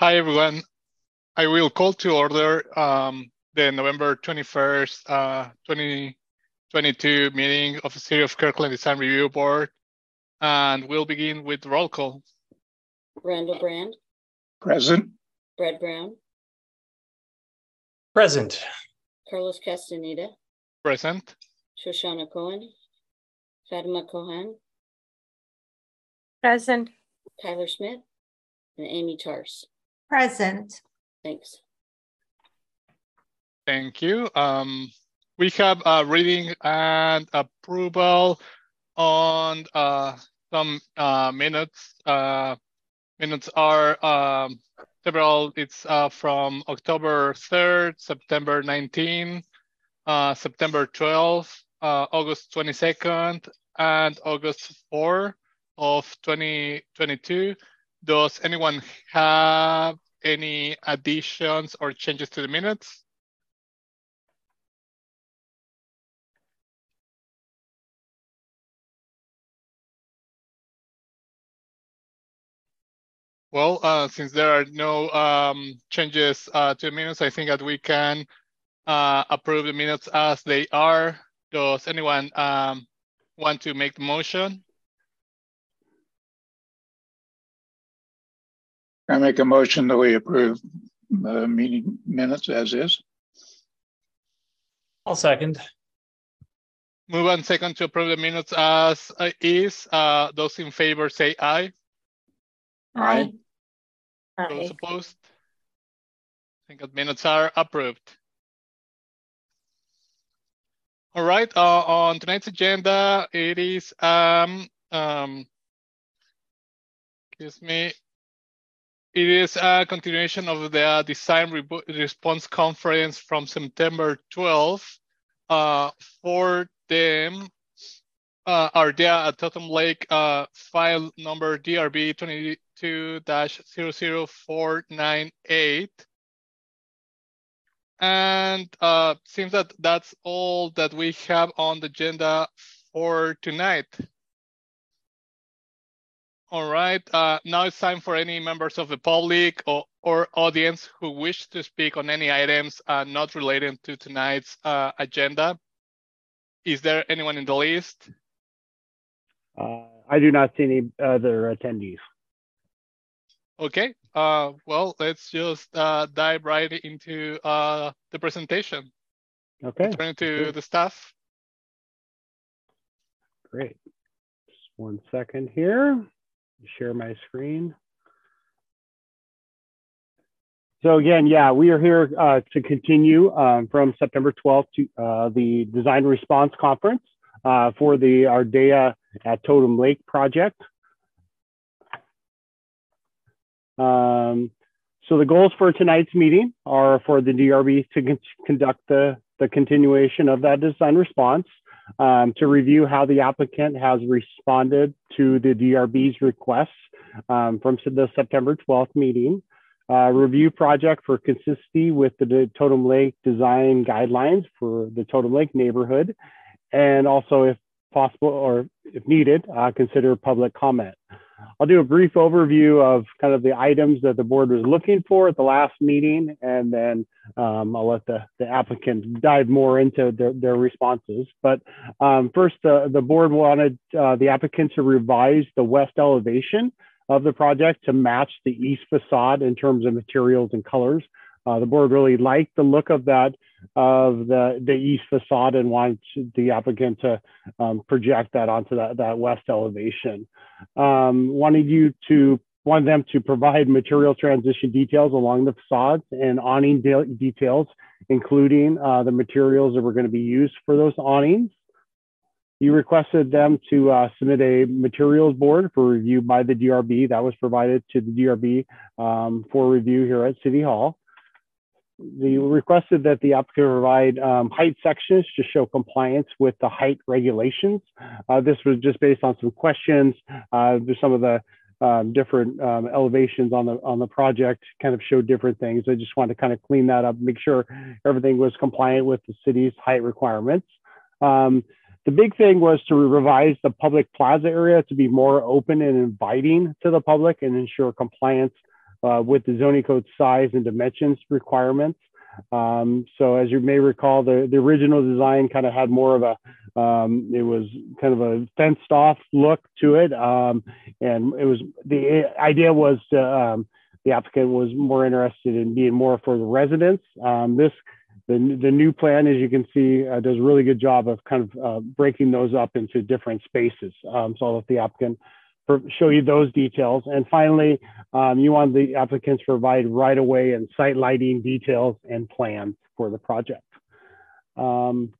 Hi, everyone. I will call to order um, the November 21st, uh, 2022 meeting of the City of Kirkland Design Review Board. And we'll begin with roll call. Randall Brand, Present. Brad Brown, Present. Carlos Castaneda, Present. Shoshana Cohen, Fatima Cohen. Present. Tyler Smith, and Amy Tars. Present. Thanks. Thank you. Um, we have a reading and approval on uh, some uh, minutes. Uh, minutes are um, several. It's uh, from October 3rd, September 19, uh, September 12th, uh, August 22nd, and August 4 of 2022. Does anyone have any additions or changes to the minutes? Well, uh, since there are no um, changes uh, to the minutes, I think that we can uh, approve the minutes as they are. Does anyone um, want to make the motion? I make a motion that we approve the meeting minutes as is. I'll second. Move on second to approve the minutes as uh, is. Uh, those in favor say aye. Aye. Those opposed? I think that minutes are approved. All right, uh, on tonight's agenda, it is, um, um, excuse me, it is a continuation of the design Re response conference from September 12th. Uh, for them, uh, Ardea at Totem Lake uh, file number DRB 22-00498. And uh, seems that that's all that we have on the agenda for tonight. All right, uh, now it's time for any members of the public or, or audience who wish to speak on any items uh, not related to tonight's uh, agenda. Is there anyone in the list? Uh, I do not see any other attendees. Okay, uh, well, let's just uh, dive right into uh, the presentation. Okay. Turn to the staff. Great. Just one second here. Share my screen. So again, yeah, we are here uh, to continue um, from September 12th to uh, the Design Response Conference uh, for the Ardea at Totem Lake project. Um, so the goals for tonight's meeting are for the DRB to con conduct the, the continuation of that design response, um, to review how the applicant has responded to the DRB's requests um, from the September 12th meeting, uh, review project for consistency with the Totem Lake design guidelines for the Totem Lake neighborhood, and also if possible or if needed, uh, consider public comment. I'll do a brief overview of kind of the items that the board was looking for at the last meeting, and then um, I'll let the, the applicant dive more into their, their responses. But um, first, uh, the board wanted uh, the applicant to revise the west elevation of the project to match the east facade in terms of materials and colors. Uh, the board really liked the look of that of the, the east facade and wanted the applicant to um, project that onto that, that west elevation. Um, wanted you to want them to provide material transition details along the facades and awning de details, including uh, the materials that were going to be used for those awnings. You requested them to uh, submit a materials board for review by the DRB. That was provided to the DRB um, for review here at City Hall. They requested that the applicant provide um, height sections to show compliance with the height regulations. Uh, this was just based on some questions. Uh, there's some of the um, different um, elevations on the on the project kind of show different things. I just wanted to kind of clean that up, make sure everything was compliant with the city's height requirements. Um, the big thing was to revise the public plaza area to be more open and inviting to the public and ensure compliance uh, with the zoning code size and dimensions requirements. Um, so as you may recall, the, the original design kind of had more of a, um, it was kind of a fenced off look to it. Um, and it was, the idea was to, um, the applicant was more interested in being more for the residents. Um, this, the, the new plan, as you can see, uh, does a really good job of kind of uh, breaking those up into different spaces. Um, so I'll let the applicant show you those details. And finally, um, you want the applicants provide right-of-way and site lighting details and plans for the project. Um,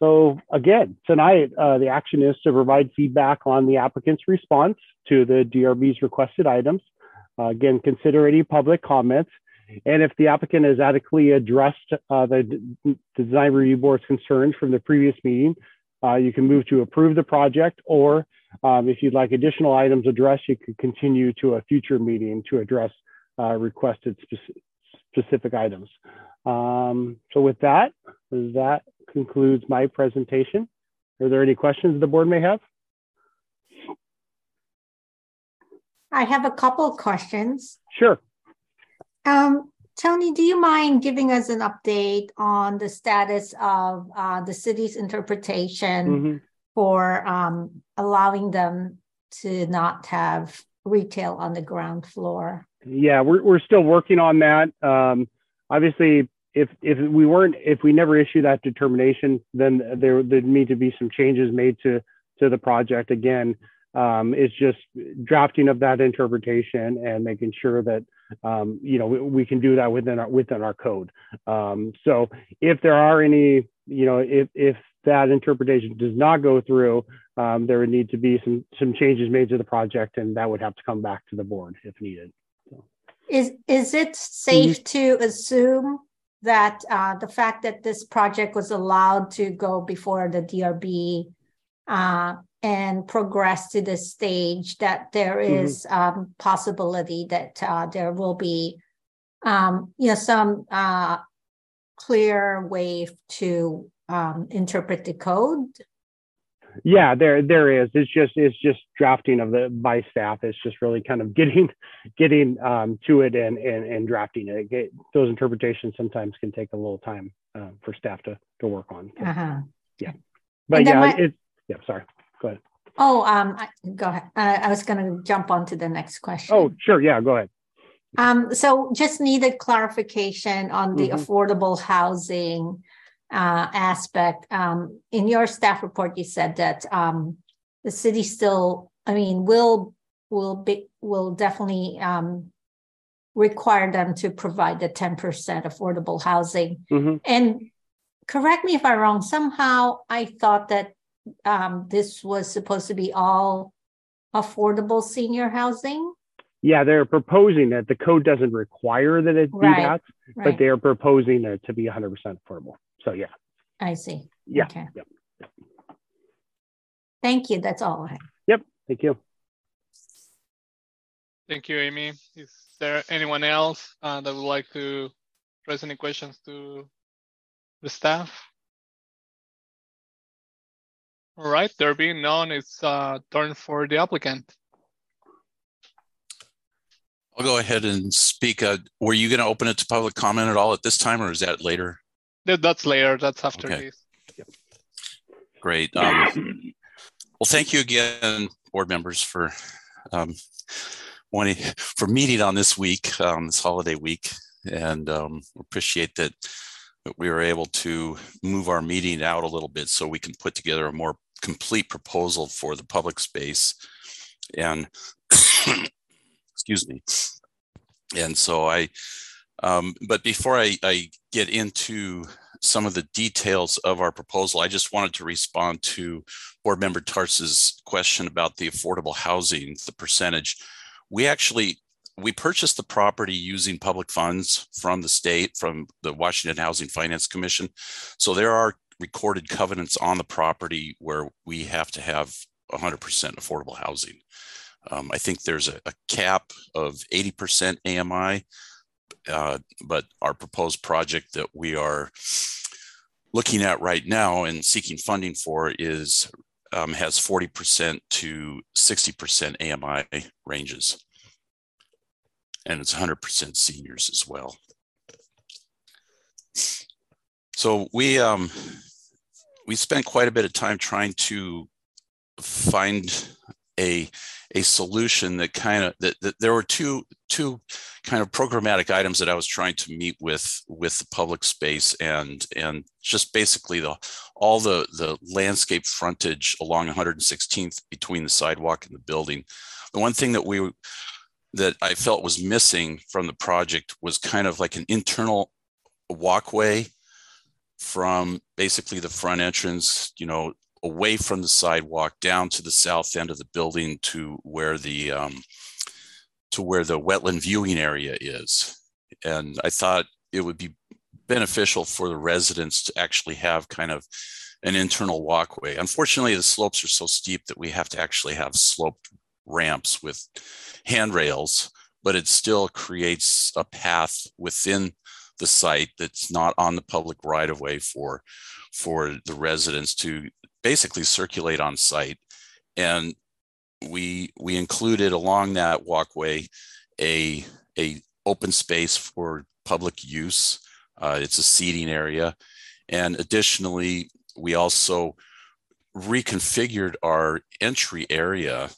so again, tonight, uh, the action is to provide feedback on the applicant's response to the DRB's requested items. Uh, again, consider any public comments. And if the applicant has adequately addressed uh, the design review board's concerns from the previous meeting, uh, you can move to approve the project or um, if you'd like additional items addressed, you could continue to a future meeting to address uh, requested specific items. Um, so with that, that concludes my presentation. Are there any questions the board may have? I have a couple of questions. Sure. Um, Tony, do you mind giving us an update on the status of uh, the city's interpretation mm -hmm for um, allowing them to not have retail on the ground floor? Yeah, we're we're still working on that. Um, obviously, if if we weren't if we never issue that determination, then there there'd need to be some changes made to to the project. Again, um, it's just drafting of that interpretation and making sure that um, you know we, we, can do that within our within our code. Um, so if there are any you know if if that interpretation does not go through, um, there would need to be some some changes made to the project, and that would have to come back to the board if needed. So. Is is it safe mm-hmm. to assume that uh, the fact that this project was allowed to go before the DRB uh, and progress to this stage, that there is, mm-hmm. mm-hmm. um, possibility that uh, there will be, um, you know, some uh, clear way to um, interpret the code? Yeah, there there is. It's just it's just drafting of the by staff. It's just really kind of getting getting um, to it and, and and drafting it. Those interpretations sometimes can take a little time uh, for staff to to work on. So, uh-huh. Yeah, but yeah, my, it, yeah. Sorry, go ahead. Oh, um, go ahead. Uh, I was going to jump on to the next question. Oh, sure. Yeah, go ahead. Um, so just needed clarification on the mm-hmm. affordable housing uh, aspect. Um, in your staff report, you said that um, the city still, I mean, will will be will definitely um, require them to provide the ten percent affordable housing. Mm-hmm. And correct me if I'm wrong. Somehow, I thought that um, this was supposed to be all affordable senior housing. Yeah, they're proposing that the code doesn't require that it right, be that, right. but they're proposing it to be 100% affordable. So yeah. I see. Yeah. Okay. Yep. Thank you. That's all I have. Yep. Thank you. Thank you, Amy. Is there anyone else uh, that would like to raise any questions to the staff? All right, there being none, it's uh, turn for the applicant. I'll go ahead and speak. Uh, were you going to open it to public comment at all at this time, or is that later? That's later. That's after okay. this. Yep. Great. Um, well, thank you again, board members, for um, wanting for meeting on this week, um, this holiday week, and um, appreciate that, that we were able to move our meeting out a little bit so we can put together a more complete proposal for the public space. And excuse me. And so I um, but before I, I, get into some of the details of our proposal, I just wanted to respond to Board Member Tarse's question about the affordable housing, the percentage. We actually we purchased the property using public funds from the state, from the Washington Housing Finance Commission. So there are recorded covenants on the property where we have to have 100% affordable housing. Um, I think there's a, a cap of 80% AMI uh, but our proposed project that we are looking at right now and seeking funding for is um, has 40% to 60% AMI ranges. and it's 100% seniors as well. So we um, we spent quite a bit of time trying to find a a solution that kind of that, that there were two two kind of programmatic items that I was trying to meet with with the public space and and just basically the all the the landscape frontage along 116th between the sidewalk and the building. The one thing that we that I felt was missing from the project was kind of like an internal walkway from basically the front entrance, you know, away from the sidewalk down to the south end of the building to where the um, to where the wetland viewing area is. And I thought it would be beneficial for the residents to actually have kind of an internal walkway. Unfortunately, the slopes are so steep that we have to actually have sloped ramps with handrails, but it still creates a path within the site that's not on the public right of way for for the residents to basically circulate on site. And we we included along that walkway a a open space for public use. Uh, it's a seating area. And additionally we also reconfigured our entry area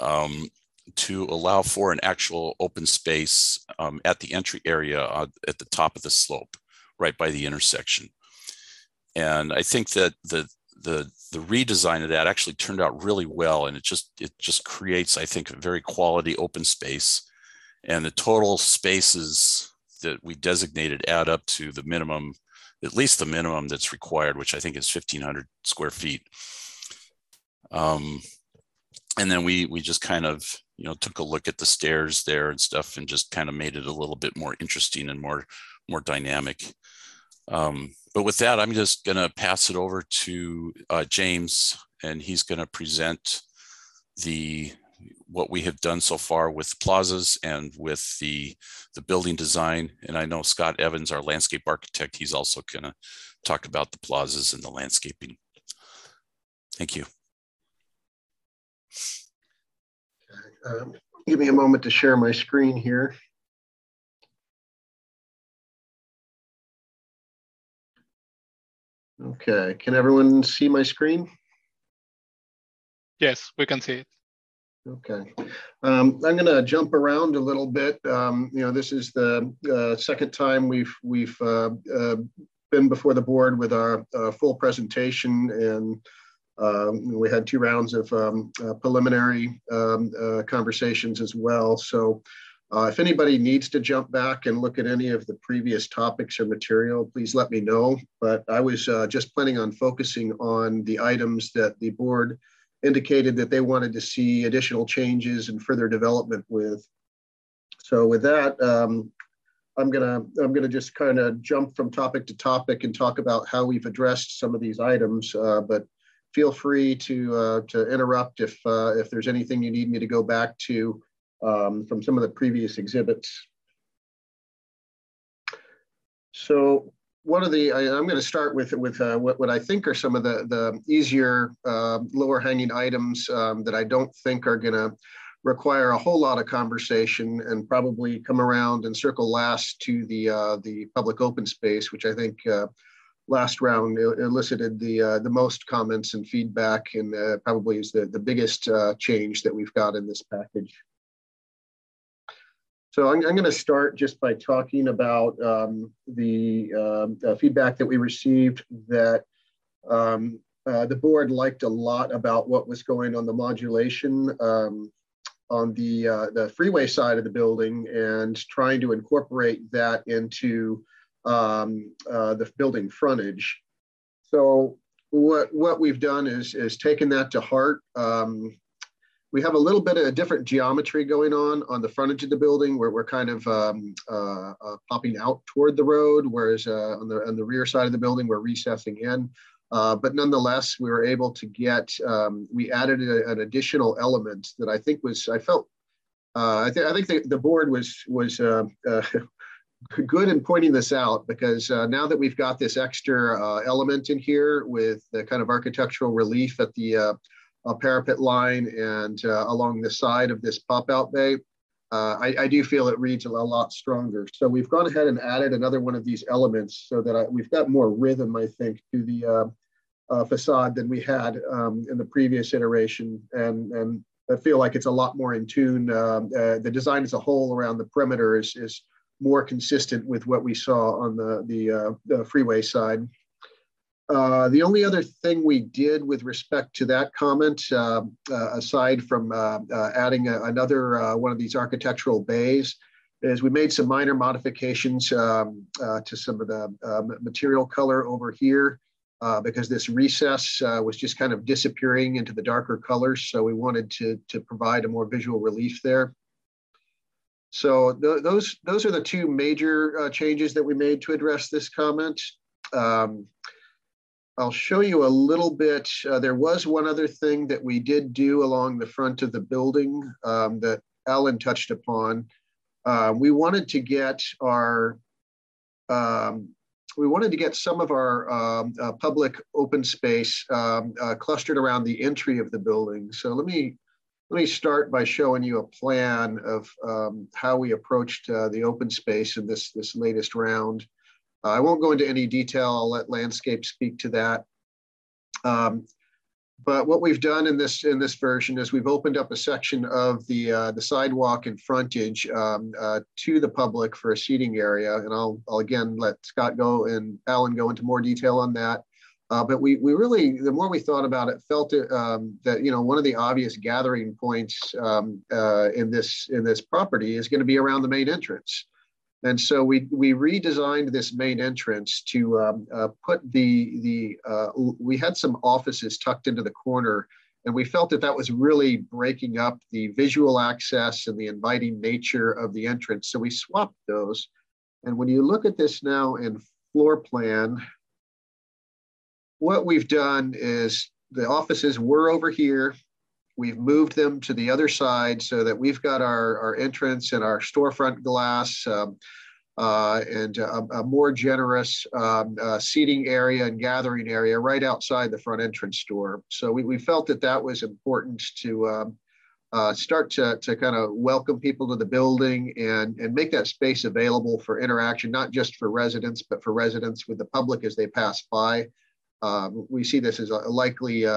um, to allow for an actual open space um, at the entry area uh, at the top of the slope, right by the intersection. And I think that the the the redesign of that actually turned out really well, and it just it just creates, I think, a very quality open space. And the total spaces that we designated add up to the minimum, at least the minimum that's required, which I think is 1,500 square feet. Um, and then we we just kind of you know took a look at the stairs there and stuff and just kind of made it a little bit more interesting and more more dynamic um, but with that i'm just going to pass it over to uh, james and he's going to present the what we have done so far with plazas and with the the building design. And i know scott evans our landscape architect he's also going to talk about the plazas and the landscaping. Thank you. Um, give me a moment to share my screen here. Okay, can everyone see my screen? Yes, we can see it. Okay, um, I'm going to jump around a little bit. Um, you know, this is the uh, second time we've we've uh, uh, been before the board with our uh, full presentation, and um, we had two rounds of um, uh, preliminary um, uh, conversations as well. So uh, if anybody needs to jump back and look at any of the previous topics or material, please let me know. But I was uh, just planning on focusing on the items that the board indicated that they wanted to see additional changes and further development with. So with that, um, I'm gonna I'm gonna just kind of jump from topic to topic and talk about how we've addressed some of these items. Uh, but feel free to uh, to interrupt if uh, if there's anything you need me to go back to um, from some of the previous exhibits. So one of the I, am going to start with with uh, what, what I think are some of the the easier uh, lower hanging items um, that I don't think are going to require a whole lot of conversation and probably come around and circle last to the uh, the public open space, which I think uh, last round elicited the uh, the most comments and feedback, and uh, probably is the the biggest uh, change that we've got in this package. So I'm, I'm going to start just by talking about um, the um, feedback that we received that um, uh, the board liked a lot about what was going on the modulation um, on the uh, the freeway side of the building and trying to incorporate that into um, uh, the building frontage. So what what we've done is is taken that to heart. Um, we have a little bit of a different geometry going on on the frontage of the building where we're kind of um, uh, uh, popping out toward the road, whereas uh, on the on the rear side of the building we're recessing in. Uh, but nonetheless, we were able to get um, we added a, an additional element that I think was I felt uh, I, th- I think the, the board was was uh, uh, good in pointing this out because uh, now that we've got this extra uh, element in here with the kind of architectural relief at the uh, uh parapet line and uh, along the side of this pop out bay, uh, I, I, do feel it reads a lot stronger. So we've gone ahead and added another one of these elements so that I, we've got more rhythm, I think, to the uh, uh, facade than we had um, in the previous iteration. And, and I feel like it's a lot more in tune. Um, uh, the design as a whole around the perimeter is, is more consistent with what we saw on the, the, uh, the freeway side. Uh, the only other thing we did with respect to that comment, uh, uh, aside from uh, uh, adding a, another one of these architectural bays, is we made some minor modifications um, to some of the material color over here because this recess was just kind of disappearing into the darker colors. So we wanted to, to provide a more visual relief there. So th those, those are the two major changes that we made to address this comment. Um, I'll show you a little bit. Uh, there was one other thing that we did do along the front of the building um, that Alan touched upon. Uh, we wanted to get our, um, we wanted to get some of our um, uh, public open space um, uh, clustered around the entry of the building. So let me, let me start by showing you a plan of um, how we approached uh, the open space in this, this latest round. Uh, I won't go into any detail. I'll let landscape speak to that. Um, but what we've done in this in this version is we've opened up a section of the uh, the sidewalk and frontage um, uh, to the public for a seating area, and I'll I'll again let Scott go and Alan go into more detail on that. Uh, but we we really the more we thought about it, felt it, um, that you know one of the obvious gathering points um, uh, in this in this property is going to be around the main entrance. And so we, we redesigned this main entrance to um, uh, put the, the uh, we had some offices tucked into the corner and we felt that that was really breaking up the visual access and the inviting nature of the entrance. So we swapped those. And when you look at this now in floor plan, what we've done is the offices were over here We've moved them to the other side so that we've got our, our entrance and our storefront glass um, uh, and a, a, more generous um, uh, seating area and gathering area right outside the front entrance door. So we, we felt that that was important to um, uh, start to, to kind of welcome people to the building and, and make that space available for interaction, not just for residents, but for residents with the public as they pass by. Um, we see this as a likely uh,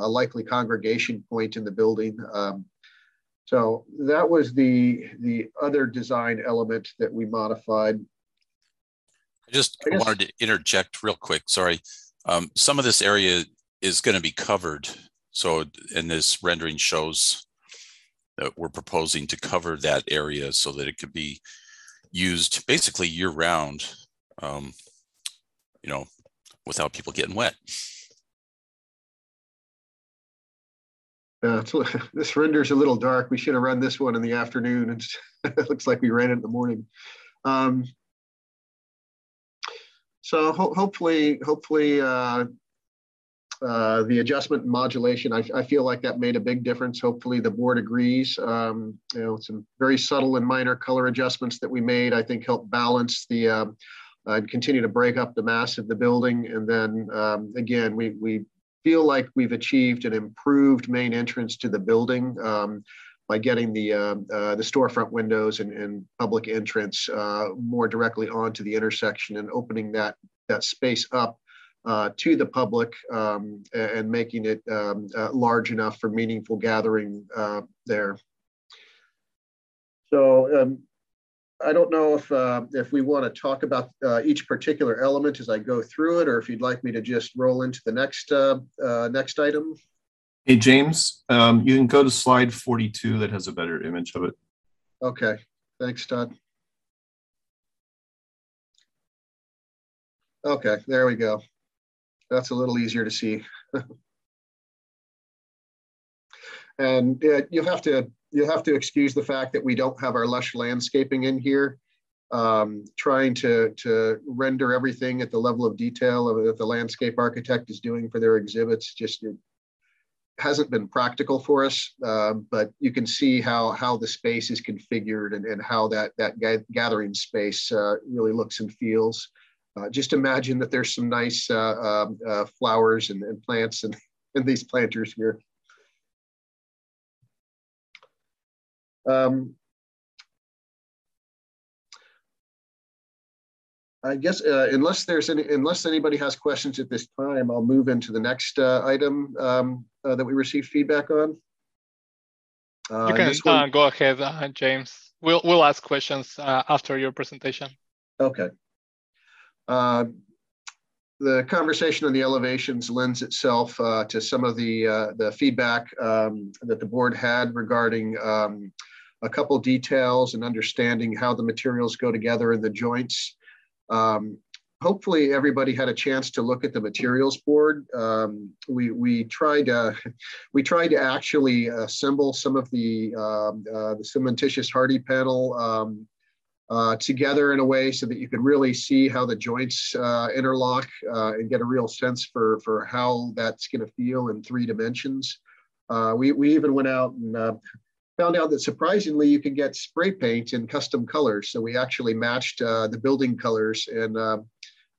a likely congregation point in the building. Um, so that was the the other design element that we modified. I just I wanted to interject real quick. Sorry, um, some of this area is going to be covered. So, and this rendering shows that we're proposing to cover that area so that it could be used basically year round. Um, you know, without people getting wet. Uh, this render's a little dark. We should have run this one in the afternoon. And it looks like we ran it in the morning. Um, so ho hopefully, hopefully uh, uh, the adjustment and modulation, I, I, feel like that made a big difference. Hopefully the board agrees. Um, you know, some very subtle and minor color adjustments that we made, I think help balance the uh, and continue to break up the mass of the building. And then um, again, we, we feel like we've achieved an improved main entrance to the building um, by getting the, uh, uh, the storefront windows and, and public entrance uh, more directly onto the intersection and opening that, that space up uh, to the public um, and making it um, uh, large enough for meaningful gathering uh, there. So um, I don't know if uh, if we want to talk about uh, each particular element as I go through it, or if you'd like me to just roll into the next uh, uh next item. Hey James, um, you can go to slide 42. That has a better image of it. Okay, thanks, Todd. Okay, there we go. That's a little easier to see. and you'll have to you'll have to excuse the fact that we don't have our lush landscaping in here. Um, trying to, to render everything at the level of detail of, that the landscape architect is doing for their exhibits just hasn't been practical for us, uh, but you can see how, how the space is configured and, and how that, that gathering space uh, really looks and feels. Uh, just imagine that there's some nice uh, um, uh, flowers and, and plants and, and these planters here. Um, I guess uh, unless there's any, unless anybody has questions at this time, I'll move into the next uh, item um, uh, that we received feedback on. Uh, you can one... Uh, go ahead, uh, James. We'll we'll ask questions after your presentation. Okay. the conversation on the elevations lends itself to some of the the feedback um, that the board had regarding. Um, a couple details and understanding how the materials go together in the joints. Um, Hopefully, everybody had a chance to look at the materials board. Um, We, we tried, uh, we tried to actually assemble some of the, um, uh, the cementitious Hardie panel um, uh, together in a way so that you could really see how the joints uh, interlock uh, and get a real sense for, for how that's going to feel in three dimensions. Uh, we, we even went out and uh, found out that surprisingly you can get spray paint in custom colors. So we actually matched uh, the building colors and uh,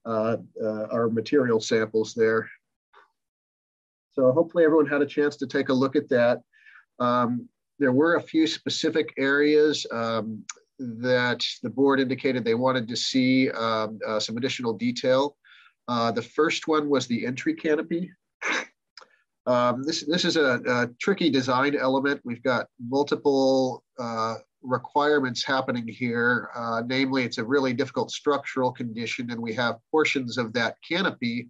uh, uh, our material samples there. So hopefully everyone had a chance to take a look at that. Um, there were a few specific areas um, that the board indicated they wanted to see um, uh, some additional detail. Uh, the first one was the entry canopy. Um, this, this is a, a, tricky design element. We've got multiple uh, requirements happening here. Uh, namely, it's a really difficult structural condition, and we have portions of that canopy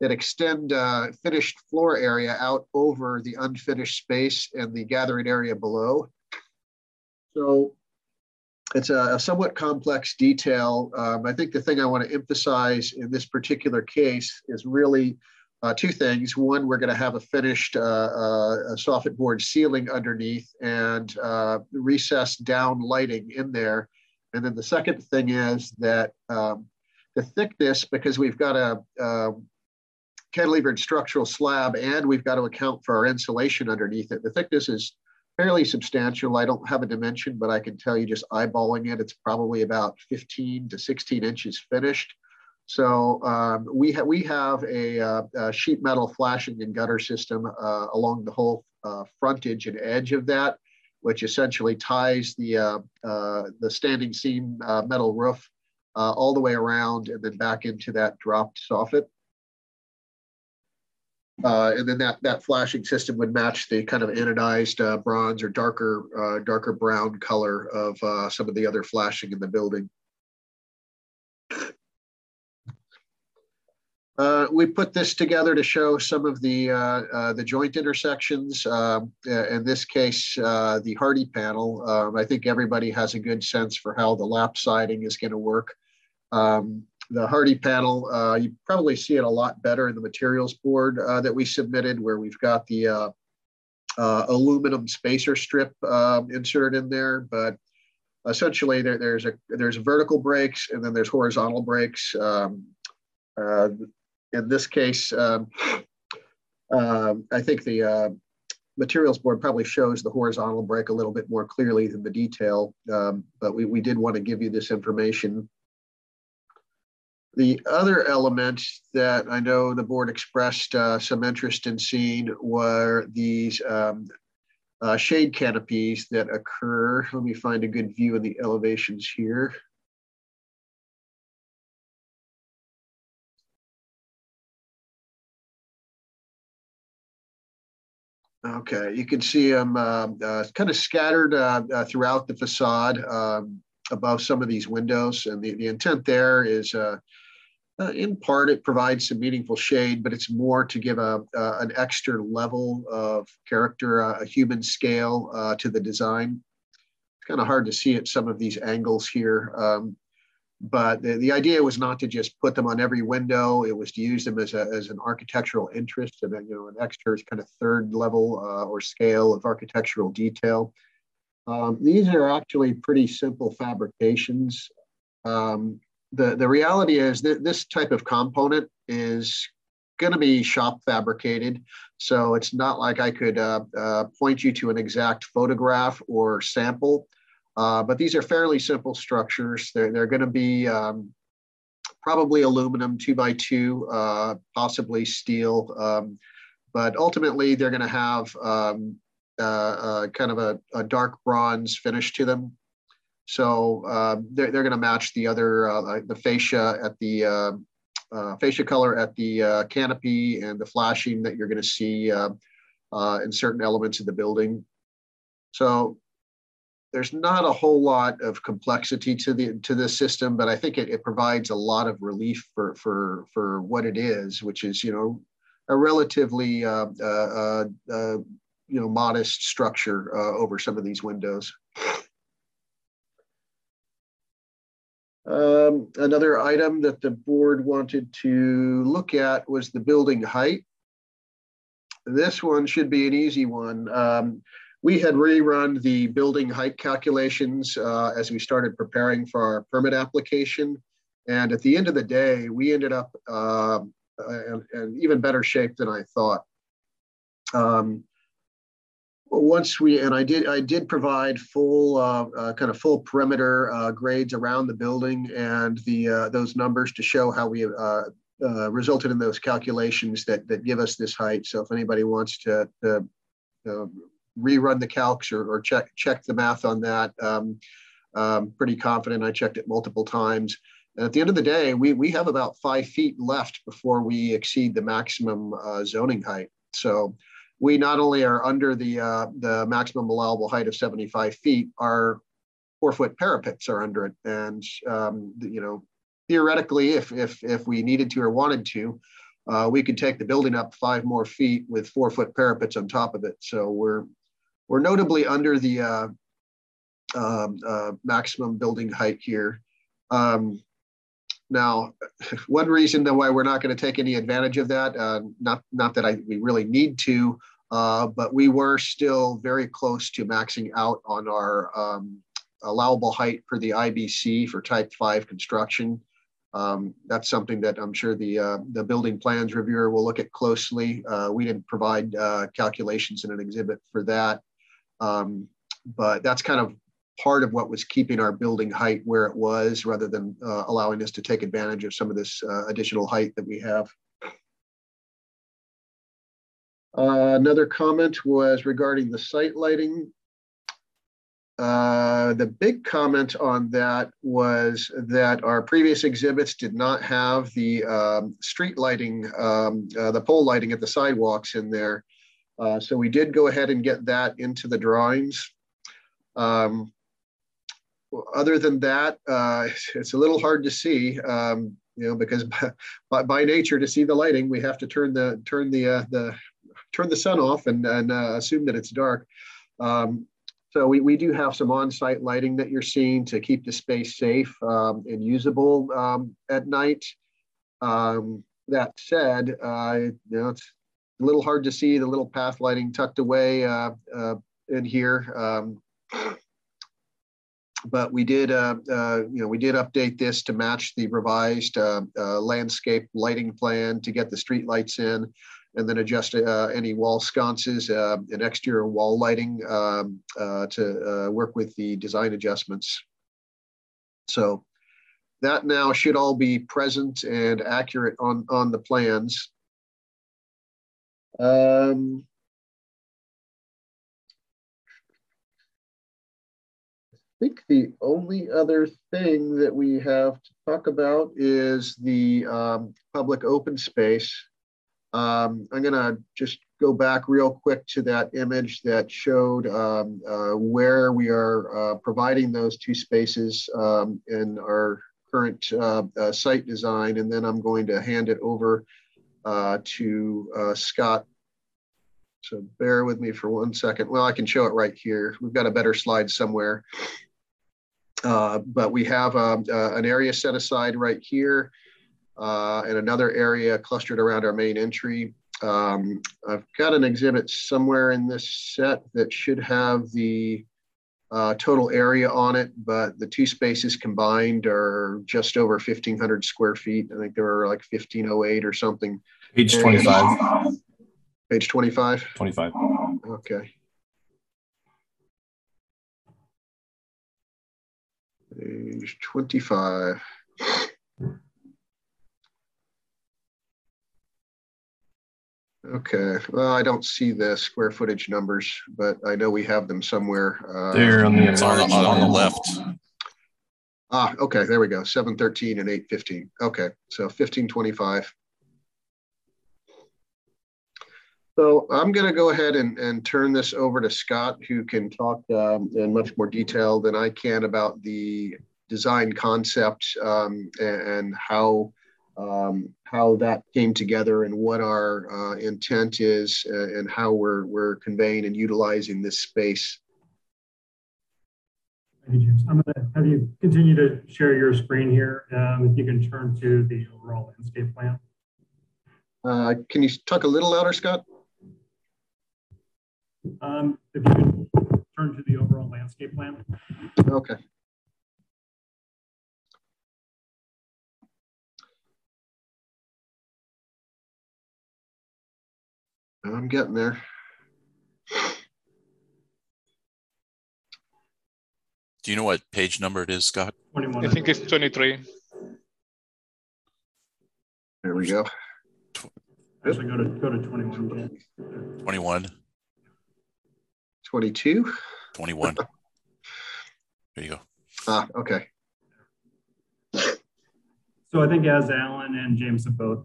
that extend uh, finished floor area out over the unfinished space and the gathering area below. So it's a, a somewhat complex detail. Um, I think the thing I want to emphasize in this particular case is really uh, two things. One, we're going to have a finished uh, uh, soffit board ceiling underneath and uh, recessed down lighting in there. And then the second thing is that um, the thickness, because we've got a, a cantilevered structural slab and we've got to account for our insulation underneath it, the thickness is fairly substantial. I don't have a dimension, but I can tell you just eyeballing it, it's probably about 15 to 16 inches finished. So um, we, ha we have a, uh, a, sheet metal flashing and gutter system uh, along the whole uh, frontage and edge of that, which essentially ties the, uh, uh, the standing seam metal roof all the way around and then back into that dropped soffit. And then that that flashing system would match the kind of anodized bronze or darker darker brown color of some of the other flashing in the building. Uh, we put this together to show some of the uh, uh, the joint intersections. Um, in this case, the Hardie panel. Um, I think everybody has a good sense for how the lap siding is going to work. Um, the Hardie panel, uh, you probably see it a lot better in the materials board uh, that we submitted where we've got the uh, aluminum spacer strip um, inserted in there. But essentially there, there's a there's vertical breaks and then there's horizontal breaks. Um, in this case, um, I think the materials board probably shows the horizontal break a little bit more clearly than the detail, um, but we, we did want to give you this information the other element that I know the board expressed uh, some interest in seeing were these um, uh, shade canopies that occur. Let me find a good view of the elevations here. Okay, you can see them uh, uh, kind of scattered uh, uh, throughout the facade um, above some of these windows. And the, the intent there is uh, uh, in part, it provides some meaningful shade, but it's more to give a, uh, an extra level of character, a human scale to the design. It's kind of hard to see at some of these angles here, um, but the, the idea was not to just put them on every window. It was to use them as, a, as an architectural interest and then, you know, an extra kind of third level uh, or scale of architectural detail. Um, these are actually pretty simple fabrications. Um, the, the reality is that this type of component is going to be shop fabricated. So it's not like I could uh, uh, point you to an exact photograph or sample, uh, but these are fairly simple structures. They're, they're going to be um, probably aluminum two by two, uh, possibly steel, um, but ultimately they're going to have um, uh, uh, kind of a, a dark bronze finish to them. So uh, they're, they're going to match the other, uh, the fascia at the uh, fascia color at the canopy and the flashing that you're going to see in certain elements of the building. So there's not a whole lot of complexity to the to this system, but I think it, it provides a lot of relief for for for what it is, which is you know a relatively uh, uh, uh, you know modest structure uh, over some of these windows. Um, another item that the board wanted to look at was the building height. This one should be an easy one. Um, we had rerun the building height calculations uh, as we started preparing for our permit application. And at the end of the day, we ended up uh, in, in, even better shape than I thought. Um, once we and I did I did provide full uh, uh, kind of full perimeter uh, grades around the building and the uh, those numbers to show how we uh, resulted in those calculations that that give us this height. So if anybody wants to, to rerun the calcs or, or, check check the math on that, um, I'm pretty confident. I checked it multiple times. And at the end of the day, we we have about five feet left before we exceed the maximum zoning height. So we not only are under the uh, the maximum allowable height of 75 feet, our four foot parapets are under it, and um, you know theoretically, if if if we needed to or wanted to, uh, we could take the building up five more feet with four foot parapets on top of it. So we're we're notably under the uh, um, uh, maximum building height here. Um, now, one reason why we're not going to take any advantage of that, uh, not not that I, we really need to, uh, but we were still very close to maxing out on our um, allowable height for the IBC for Type 5 construction. Um, that's something that I'm sure the uh, the building plans reviewer will look at closely. Uh, we didn't provide uh, calculations in an exhibit for that, um, but that's kind of part of what was keeping our building height where it was rather than uh, allowing us to take advantage of some of this uh, additional height that we have. Uh, another comment was regarding the site lighting. Uh, the big comment on that was that our previous exhibits did not have the um, street lighting, um, uh, the pole lighting at the sidewalks in there. Uh, so we did go ahead and get that into the drawings. Um, other than that, uh, it's a little hard to see, um, you know, because by, by, nature, to see the lighting, we have to turn the turn the uh, the turn the sun off and, and uh, assume that it's dark. Um, so we, we do have some on-site lighting that you're seeing to keep the space safe um, and usable um, at night. Um, that said, uh, you know, it's a little hard to see the little path lighting tucked away uh, uh in here. Um, but we did, uh, uh, you know, we did update this to match the revised uh, uh landscape lighting plan to get the street lights in, and then adjust any wall sconces and exterior wall lighting um, to work with the design adjustments. So that now should all be present and accurate on on the plans. Um, think the only other thing that we have to talk about is the um, public open space. Um, I'm going to just go back real quick to that image that showed um, uh, where we are uh, providing those two spaces um, in our current uh, uh, site design. And then I'm going to hand it over uh, to uh, Scott so bear with me for one second. Well, I can show it right here. We've got a better slide somewhere. Uh, but we have um, uh, an area set aside right here uh, and another area clustered around our main entry. Um, I've got an exhibit somewhere in this set that should have the uh, total area on it, but the two spaces combined are just over 1,500 square feet. I think they were like 1,508 or something. Page 25. Page 25? 25. Okay. Page 25. Okay, well, I don't see the square footage numbers, but I know we have them somewhere. Uh, There on the, It's on the, on the left. Ah, okay, there we go. Seven thirteen and eight fifteen. Okay, so fifteen twenty-five. So I'm going to go ahead and, and turn this over to Scott, who can talk um, in much more detail than I can about the design concept um, and, and how um, how that came together and what our uh, intent is uh, and how we're we're conveying and utilizing this space. Thank you, James. I'm going to have you continue to share your screen here. Um, if you can turn to the overall landscape plan. Uh, can you talk a little louder, Scott? Um, if you can turn to the overall landscape plan. Okay. I'm getting there. Do you know what page number it is, Scott? 21. I think it's 23. There we go. Actually, go to go to 21. 21, 22. 21. there you go. Ah, okay. So I think as Alan and James have both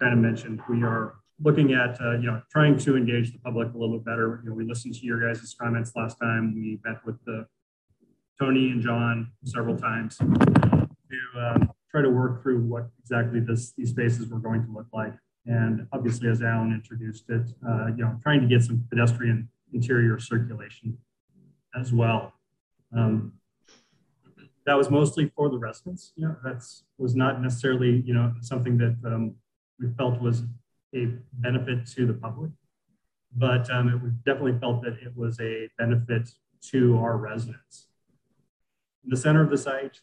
kind of mentioned, we are looking at uh, you know trying to engage the public a little bit better. You know, we listened to your guys' comments last time. We met with the Tony and John several times to um, try to work through what exactly this these spaces were going to look like. And obviously, as Alan introduced it, uh, you know, trying to get some pedestrian interior circulation as well. Um, that was mostly for the residents. You know, that's was not necessarily you know something that um, we felt was a benefit to the public, but um, it we definitely felt that it was a benefit to our residents. In the center of the site,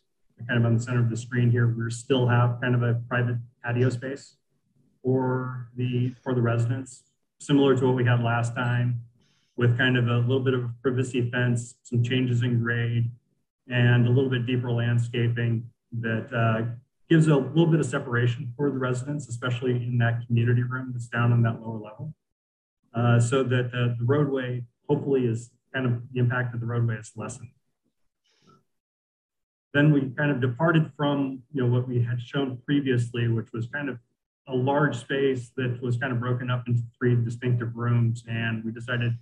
kind of on the center of the screen here, we still have kind of a private patio space for the for the residents, similar to what we had last time, with kind of a little bit of a privacy fence, some changes in grade, and a little bit deeper landscaping that uh, gives a little bit of separation for the residents, especially in that community room that's down on that lower level. Uh, so that the, the roadway hopefully is kind of the impact of the roadway is lessened. Then we kind of departed from you know what we had shown previously, which was kind of a large space that was kind of broken up into three distinctive rooms, and we decided,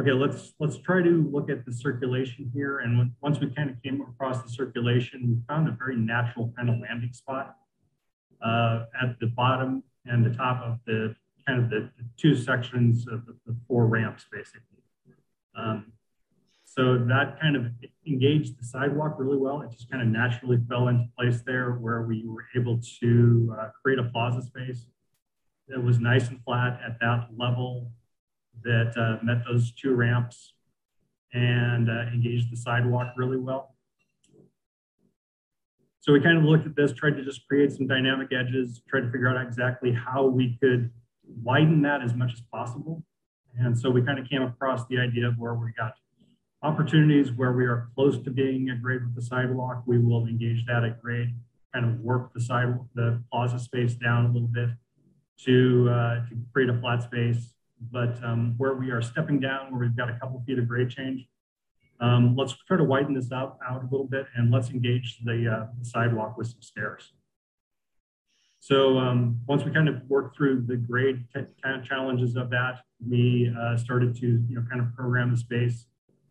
okay, let's let's try to look at the circulation here. And once we kind of came across the circulation, we found a very natural kind of landing spot uh, at the bottom and the top of the kind of the, the two sections of the, the, four ramps, basically. Um, so that kind of engaged the sidewalk really well. It just kind of naturally fell into place there where we were able to uh, create a plaza space that was nice and flat at that level that uh, met those two ramps and uh, engaged the sidewalk really well. So we kind of looked at this, tried to just create some dynamic edges, tried to figure out exactly how we could widen that as much as possible. And so we kind of came across the idea of where we got opportunities where we are close to being at grade with the sidewalk, we will engage that at grade, kind of work the sidewalk, the plaza space down a little bit to, uh, to create a flat space. But um, where we are stepping down, where we've got a couple feet of grade change, um, let's try to widen this out, out a little bit and let's engage the, uh, the sidewalk with some stairs. So um, once we kind of worked through the grade kind of challenges of that, we uh, started to you know kind of program the space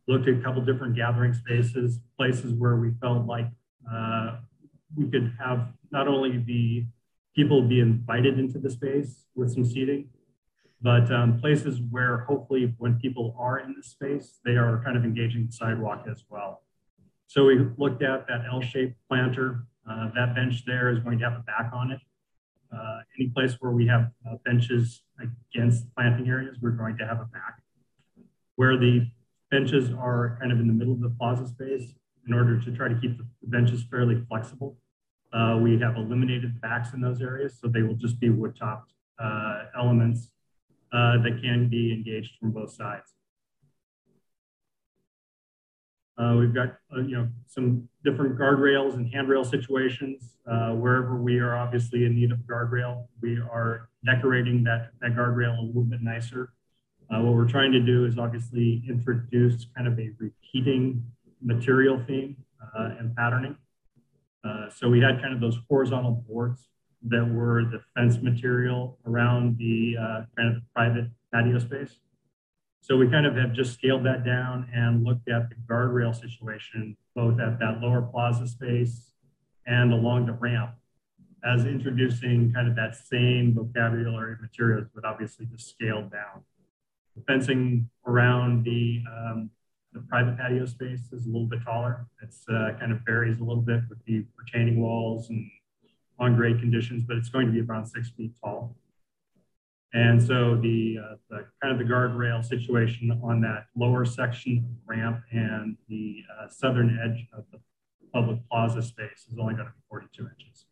looked at a couple different gathering spaces, places where we felt like uh, we could have not only the people be invited into the space with some seating, but um, places where hopefully when people are in the space, they are kind of engaging the sidewalk as well. So we looked at that L-shaped planter. Uh, that bench there is going to have a back on it. Uh, any place where we have uh, benches against planting areas, we're going to have a back. Where the benches are kind of in the middle of the plaza space in order to try to keep the benches fairly flexible. Uh, we have eliminated backs in those areas, so they will just be wood topped uh, elements uh, that can be engaged from both sides. Uh, we've got uh, you know some different guardrails and handrail situations. Uh, wherever we are obviously in need of guardrail, we are decorating that, that guardrail a little bit nicer uh, what we're trying to do is obviously introduce kind of a repeating material theme uh, and patterning Uh, so we had kind of those horizontal boards that were the fence material around the uh, kind of private patio space. So we kind of have just scaled that down and looked at the guardrail situation, both at that lower plaza space and along the ramp as introducing kind of that same vocabulary materials, but obviously just scaled down. The fencing around the, um, the private patio space is a little bit taller. It's uh, kind of varies a little bit with the retaining walls and on grade conditions, but it's going to be around six feet tall. And so the, uh, the kind of the guardrail situation on that lower section of ramp and the uh, southern edge of the public plaza space is only going to be 42 inches.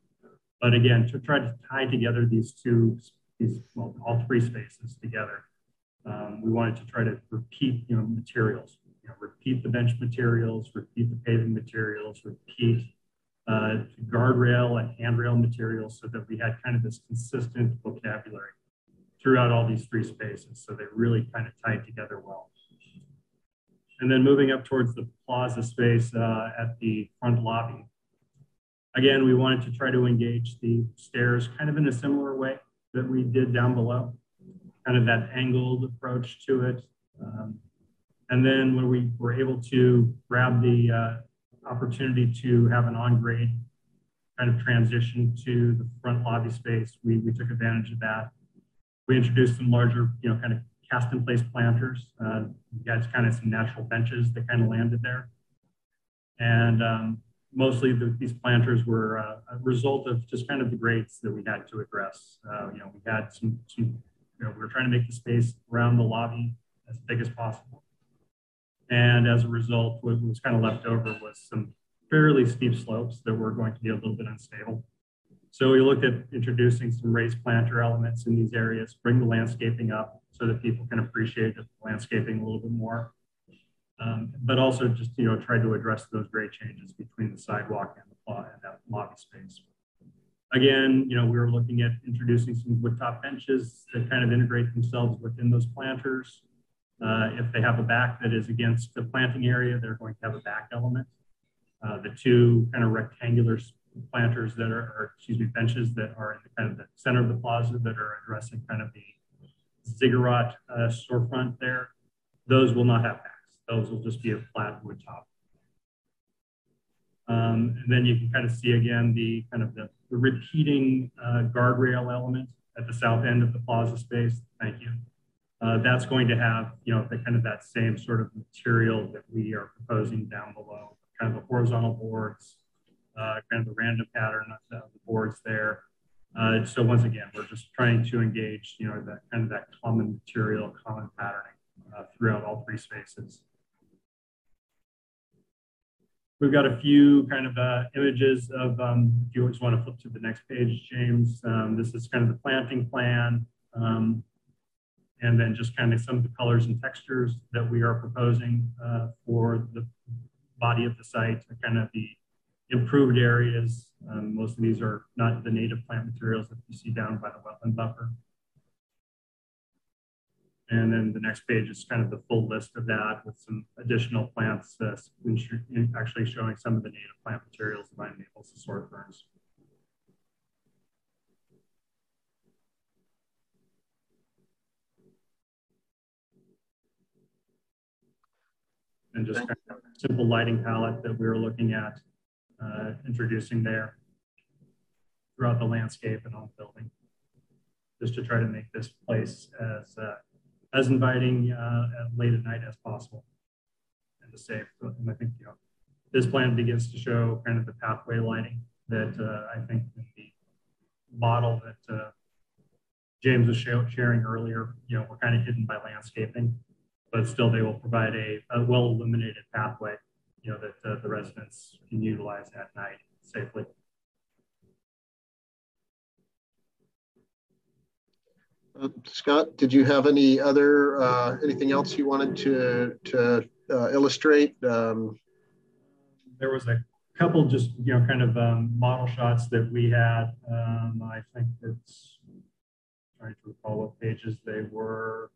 But again, to try to tie together these two, these well, all three spaces together, um, we wanted to try to repeat, you know, materials, you know, repeat the bench materials, repeat the paving materials, repeat uh, guardrail and handrail materials, so that we had kind of this consistent vocabulary throughout all these three spaces. So they really kind of tied together well. And then moving up towards the plaza space uh, at the front lobby, Again, we wanted to try to engage the stairs kind of in a similar way that we did down below, kind of that angled approach to it. Um, and then when we were able to grab the uh, opportunity to have an on-grade kind of transition to the front lobby space, we, we took advantage of that. We introduced some larger, you know, kind of cast in place planters. Uh, we had kind of some natural benches that kind of landed there. And um, mostly the, these planters were uh, a result of just kind of the grades that we had to address. Uh, you know, we had some, some, you know, we were trying to make the space around the lobby as big as possible. And as a result, what was kind of left over was some fairly steep slopes that were going to be a little bit unstable. So we looked at introducing some raised planter elements in these areas, bring the landscaping up so that people can appreciate the landscaping a little bit more um, but also just you know try to address those grade changes between the sidewalk and the plot and that lobby space. Again, you know, we were looking at introducing some wood top benches that kind of integrate themselves within those planters. Uh, if they have a back that is against the planting area, they're going to have a back element. Uh, the two kind of rectangular planters that are, or excuse me, benches that are in the kind of the center of the plaza that are addressing kind of the ziggurat uh, storefront there, those will not have backs. Those will just be a flat wood top. Um, and then you can kind of see again the kind of the, the repeating uh, guardrail element at the south end of the plaza space. Thank you. Uh, that's going to have, you know, the kind of that same sort of material that we are proposing down below, kind of the horizontal boards, uh, kind of the random pattern of the, boards there. Uh, so once again, we're just trying to engage, you know, that kind of that common material, common patterning uh, throughout all three spaces. We've got a few kind of uh, images of, um, if you just want to flip to the next page, James, um, this is kind of the planting plan. Um, and then just kind of some of the colors and textures that we are proposing uh, for the body of the site, kind of the improved areas. Um, most of these are not the native plant materials that you see down by the wetland buffer. And then the next page is kind of the full list of that with some additional plants uh, actually showing some of the native plant materials, the vine maples, the sword ferns. And just kind of simple lighting palette that we were looking at uh, introducing there throughout the landscape and on the building, just to try to make this place as uh, as inviting uh, late at night as possible and to safe. And I think you know this plan begins to show kind of the pathway lighting that uh, I think the model that uh, James was sharing earlier, you know, we're kind of hidden by landscaping, but still they will provide a, a well illuminated pathway, you know, that uh, the residents can utilize at night safely. Uh, Scott, did you have any other uh, anything else you wanted to to uh, illustrate? Um, there was a couple just you know kind of um, model shots that we had. Um, I think it's trying to recall what pages they were.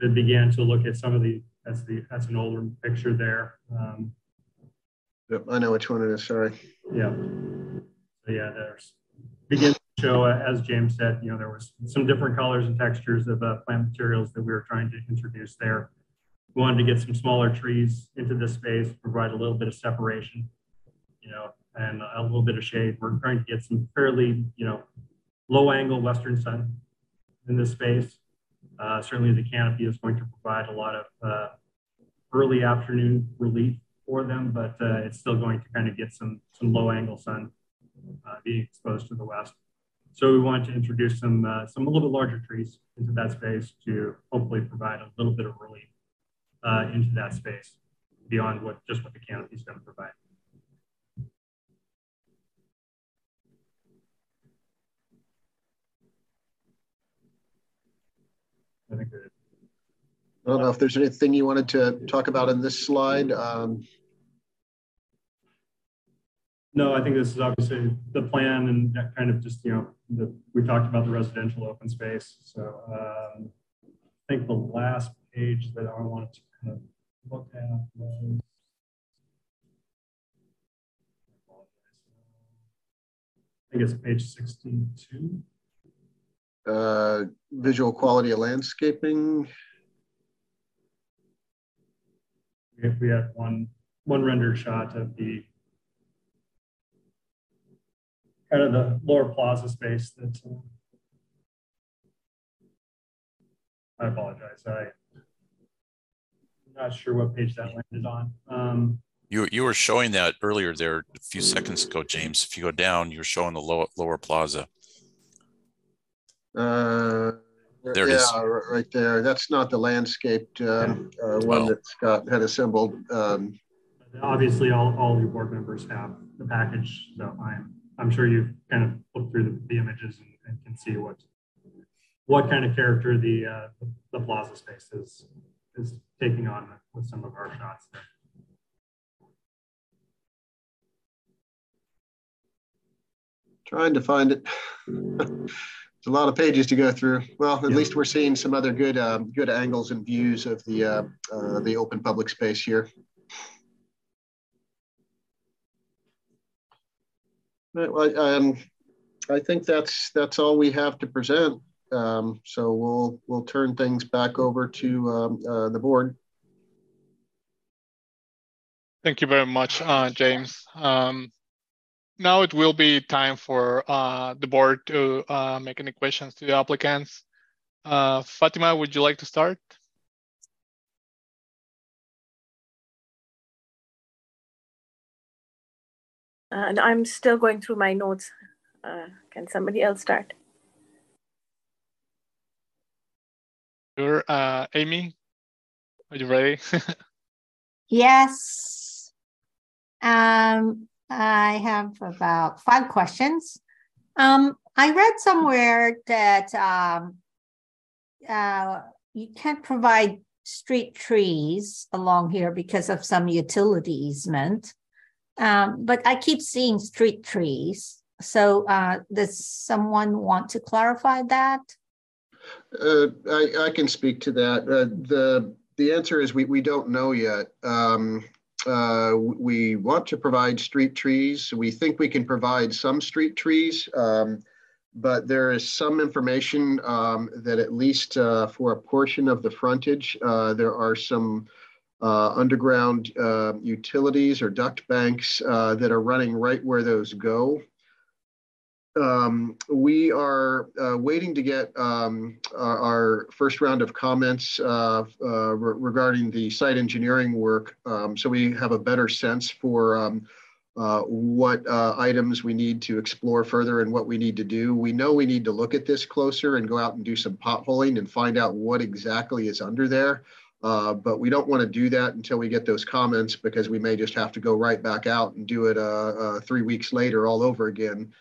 That began to look at some of the that's the that's an older picture there. Um, Yep, I know which one it is. Sorry. Yeah. So yeah, there's begin to show, uh, as James said, you know, there was some different colors and textures of uh, plant materials that we were trying to introduce there. We wanted to get some smaller trees into this space, provide a little bit of separation, you know, and a little bit of shade. We're trying to get some fairly, you know, low angle western sun in this space. Uh, certainly the canopy is going to provide a lot of uh, early afternoon relief for them, but uh, it's still going to kind of get some, some low angle sun uh, being exposed to the west. So we wanted to introduce some, uh, some a little bit larger trees into that space to hopefully provide a little bit of relief uh, into that space beyond what just what the canopy is going to provide. I don't know if there's anything you wanted to talk about in this slide. Um, no, I think this is obviously the plan and that kind of just, you know, the, we talked about the residential open space. So um, I think the last page that I wanted to kind of look at was I think it's page 62. Uh, visual quality of landscaping. If we have one one rendered shot of the kind of the lower plaza space that uh, I apologize. I, am not sure what page that landed on. Um, you, you were showing that earlier there a few seconds ago, James. If you go down, you're showing the lower, lower plaza. Uh, there yeah, is. right there. That's not the landscaped um, uh, one that Scott had assembled. Um, obviously, all, all your board members have the package, so I'm I'm sure you've kind of looked through the, the images and, and, can see what what kind of character the uh, the, the plaza space is is taking on with some of our shots there. Trying to find it. it's a lot of pages to go through. Well, at least we're seeing some other good um, good angles and views of the uh, uh, the open public space here. Well, um, I think that's that's all we have to present. Um, so we'll we'll turn things back over to um, uh, the board. Thank you very much, uh, James. Um, now it will be time for uh, the board to uh, make any questions to the applicants. Uh, Fatima, would you like to start? and I'm still going through my notes. Uh, can somebody else start? Sure. Uh, Amy, are you ready? yes. Um, I have about five questions. Um, I read somewhere that um, uh, you can't provide street trees along here because of some utility easement. Um, but I keep seeing street trees. So uh, does someone want to clarify that? Uh, I, I, can speak to that. Uh, the the answer is we, we don't know yet. Um, uh, we want to provide street trees. We think we can provide some street trees, um, but there is some information um, that at least uh, for a portion of the frontage, uh, there are some uh, underground uh, utilities or duct banks uh, that are running right where those go. Um, we are uh, waiting to get um, our, our, first round of comments uh, uh, re regarding the site engineering work um, so we have a better sense for um, what items we need to explore further and what we need to do. We know we need to look at this closer and go out and do some potholing and find out what exactly is under there. Uh, but we don't want to do that until we get those comments because we may just have to go right back out and do it uh, uh, three weeks later all over again.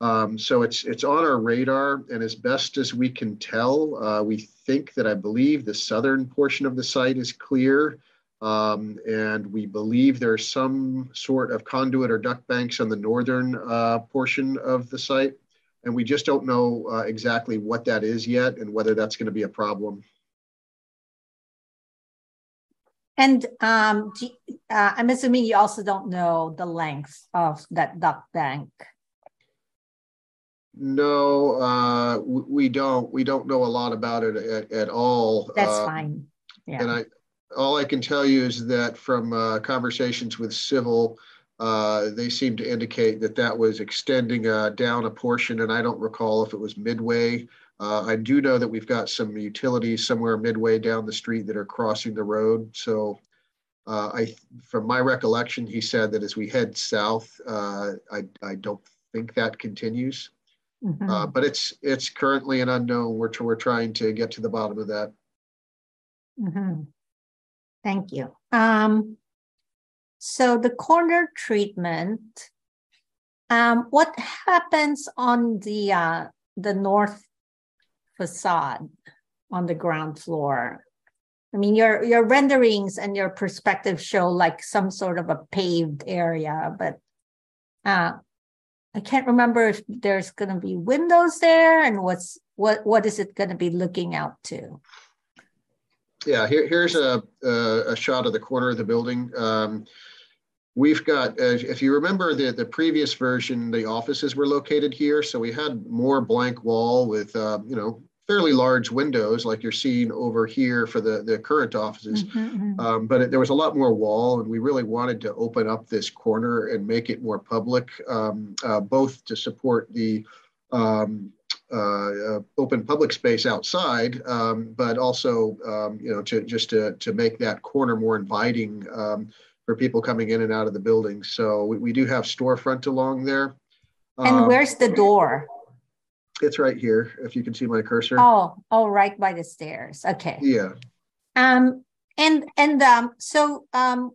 Um, so it's it's on our radar, and as best as we can tell, uh, we think that I believe the southern portion of the site is clear, um, and we believe there's some sort of conduit or duct banks on the northern uh, portion of the site, and we just don't know uh, exactly what that is yet and whether that's going to be a problem. And um, uh, I'm assuming you also don't know the length of that duct bank. No, uh, w- we don't. We don't know a lot about it at, at all. That's Uh, fine. And I, all I can tell you is that from uh, conversations with civil, uh, they seem to indicate that that was extending uh, down a portion, and I don't recall if it was midway. Uh, I do know that we've got some utilities somewhere midway down the street that are crossing the road. So uh, I, from my recollection, he said that as we head south, uh, I, I don't think that continues. Mhm. Uh, but it's it's currently an unknown. We're we're trying to get to the bottom of that. Mhm. Thank you. Um, so the corner treatment, um, what happens on the, uh, the north facade on the ground floor? I mean, your, your renderings and your perspective show like some sort of a paved area, but, uh, I can't remember if there's gonna be windows there and what's, what, what is it gonna be looking out to? Yeah, here, here's a, a, a shot of the corner of the building. Um, we've got, uh, if you remember the, the previous version, the offices were located here. So we had more blank wall with, uh, you know, fairly large windows like you're seeing over here for the, the current offices. Mhm, mhm. Um, but it, there was a lot more wall, and we really wanted to open up this corner and make it more public, um, uh, both to support the um, uh, uh, open public space outside, um, but also, um, you know, to just to to make that corner more inviting um, for people coming in and out of the building. So we, we do have storefront along there. And where's the door? It's right here, if you can see my cursor. Oh, oh, right by the stairs. Okay. Yeah. Um, and, and, um, so, um,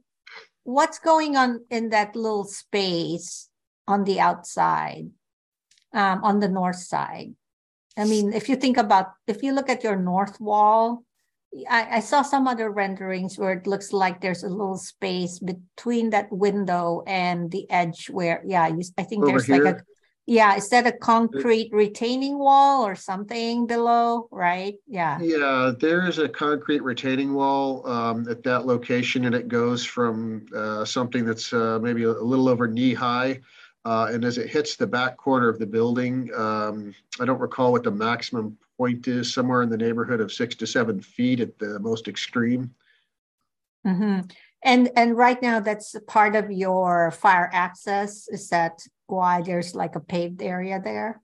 what's going on in that little space on the outside? Um, on the north side? I mean, if you think about, if you look at your north wall, I, I saw some other renderings where it looks like there's a little space between that window and the edge where, yeah, you, I think Over there's like a, here? Yeah, is that a concrete retaining wall or something below, right? Yeah. Yeah, there is a concrete retaining wall um, at that location, and it goes from uh, something that's uh, maybe a, a little over knee high. Uh, and as it hits the back corner of the building, um, I don't recall what the maximum point is, somewhere in the neighborhood of six to seven feet at the most extreme. Mm-hmm. And, and right now that's part of your fire access. Is that why there's like a paved area there?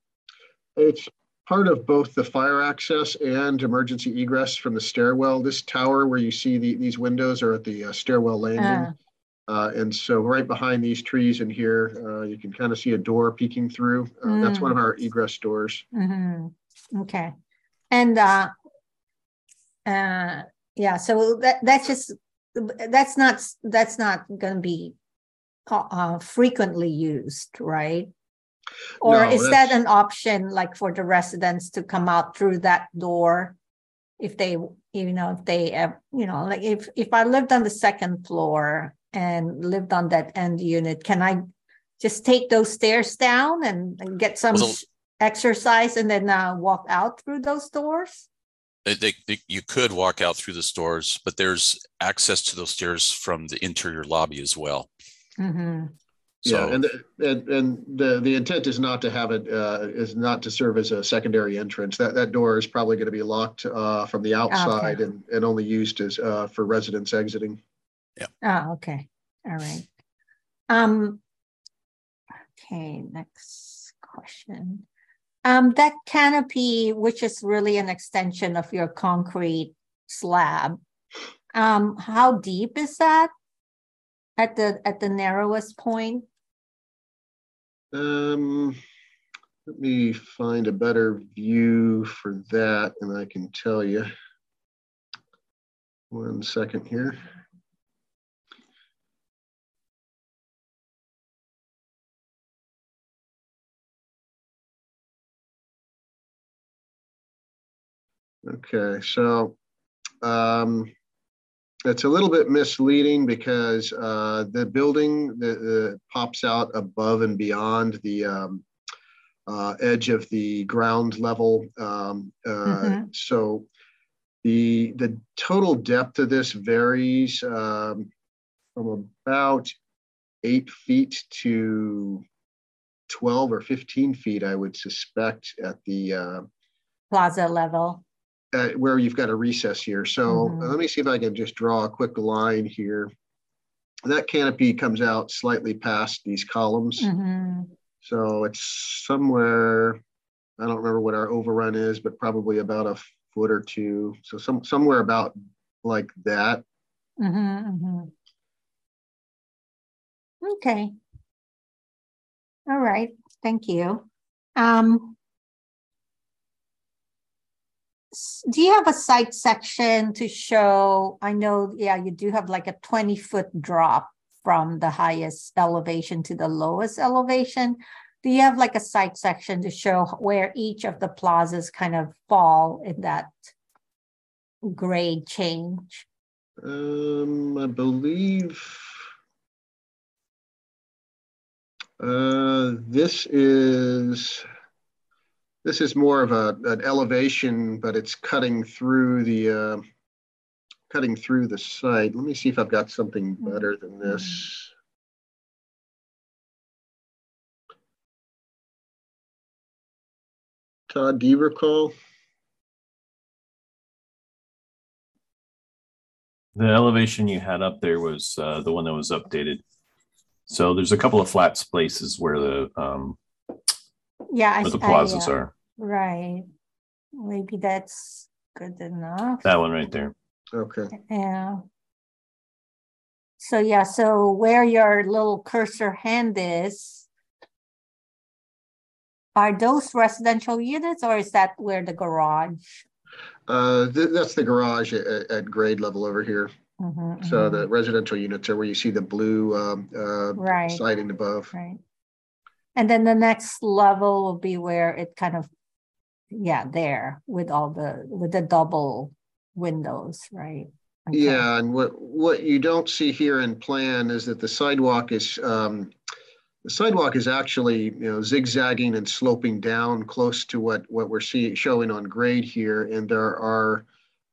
It's part of both the fire access and emergency egress from the stairwell. This tower where you see the, these windows are at the uh, stairwell landing. Uh, and so right behind these trees in here, uh, you can kind of see a door peeking through. Uh, That's one of our egress doors. hmm Okay. And, uh, uh, yeah, so that, that's just, that's not, that's not gonna be uh, frequently used, right? Or No, is that an option like for the residents to come out through that door? If they, you know, if they, you know, like if, if I lived on the second floor and lived on that end unit, can I just take those stairs down and, and get some Well, exercise and then uh, walk out through those doors? They, they, they- you could walk out through the stores, but there's access to those stairs from the interior lobby as well. Mm-hmm. So Yeah, and, the- and, and the, the intent is not to have it, uh, is not to serve as a secondary entrance. That, that door is probably going to be locked, uh, from the outside and, and only used as, uh, for residents exiting. Yeah. Oh, okay. All right. Um, okay, next question. Um, that canopy, which is really an extension of your concrete slab, um, how deep is that? At the, at the narrowest point? Um, let me find a better view for that and I can tell you. One second here. Okay, so um, it's a little bit misleading because uh, the building that uh, pops out above and beyond the um, uh, edge of the ground level. Um, uh, Mhm. So The, the total depth of this varies um, from about eight feet to 12 or 15 feet, I would suspect, at the uh, Plaza level. At where you've got a recess here. So Mhm. let me see if I can just draw a quick line here. That canopy comes out slightly past these columns. Mhm. So it's somewhere, I don't remember what our overrun is, but probably about a foot or two. So some somewhere about like that. Mhm, mhm. Okay. All right, thank you. Um. Do you have a site section to show, I know, yeah, you do have like a twenty foot drop from the highest elevation to the lowest elevation. Do you have like a site section to show where each of the plazas kind of fall in that grade change? Um, I believe uh, this is this is more of a an elevation, but it's cutting through the uh, cutting through the site. Let me see if I've got something better than this. Todd, do you recall? The elevation you had up there was uh, the one that was updated. So there's a couple of flat places where the um, Yeah. I where the s- I, plazas uh, are. Right. Maybe that's good enough. That one right there. Okay. Yeah. So yeah, so where your little cursor hand is, are those residential units or is that where the garage? Uh, th- that's the garage at, at grade level over here. Mhm, So mhm. the residential units are where you see the blue um, uh, Right. siding above. Right. And then the next level will be where it kind of, yeah, there with all the, with the double windows, right? Okay. Yeah, and what what you don't see here in plan is that the sidewalk is um, the sidewalk is actually you know zigzagging and sloping down close to what what we're seeing showing on grade here, and there are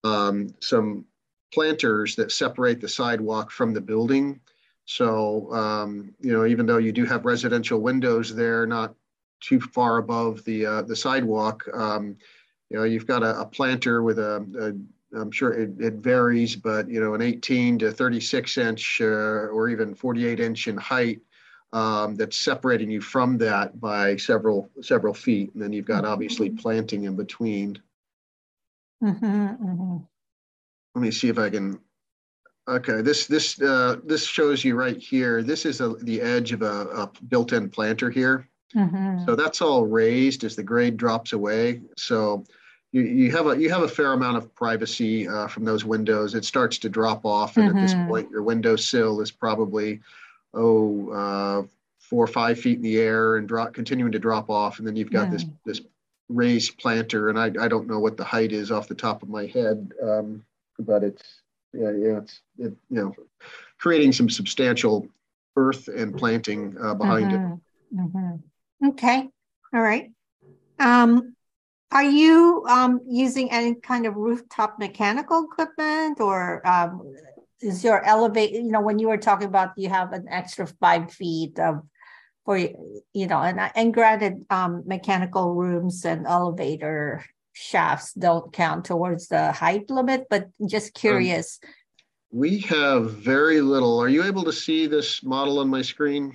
um, some planters that separate the sidewalk from the building. So um, you know even though you do have residential windows there, not too far above the uh, the sidewalk. Um, you know, you've got a, a planter with a, a I'm sure it, it varies, but you know, an 18 to 36 inch uh, or even 48 inch in height um, that's separating you from that by several several feet, and then you've got obviously planting in between. Mhm, mhm. Let me see if I can. Okay, this this uh, this shows you right here. This is a, the edge of a, a built-in planter here. Mhm. So that's all raised as the grade drops away. So you, you have a you have a fair amount of privacy uh, from those windows. It starts to drop off, and at this Mhm. point, your window sill is probably oh uh, four or five feet in the air and drop continuing to drop off, and then you've got this this raised planter, and I, I don't know what the height is off the top of my head, um, but it's yeah yeah it's it, you know creating some substantial earth and planting uh, behind it. Okay, all right. Um, are you um using any kind of rooftop mechanical equipment or um is your elevate, you know, when you were talking about you have an extra five feet of for you know, and and granted, um, mechanical rooms and elevator shafts don't count towards the height limit, but just curious. We have very little. Are you able to see this model on my screen?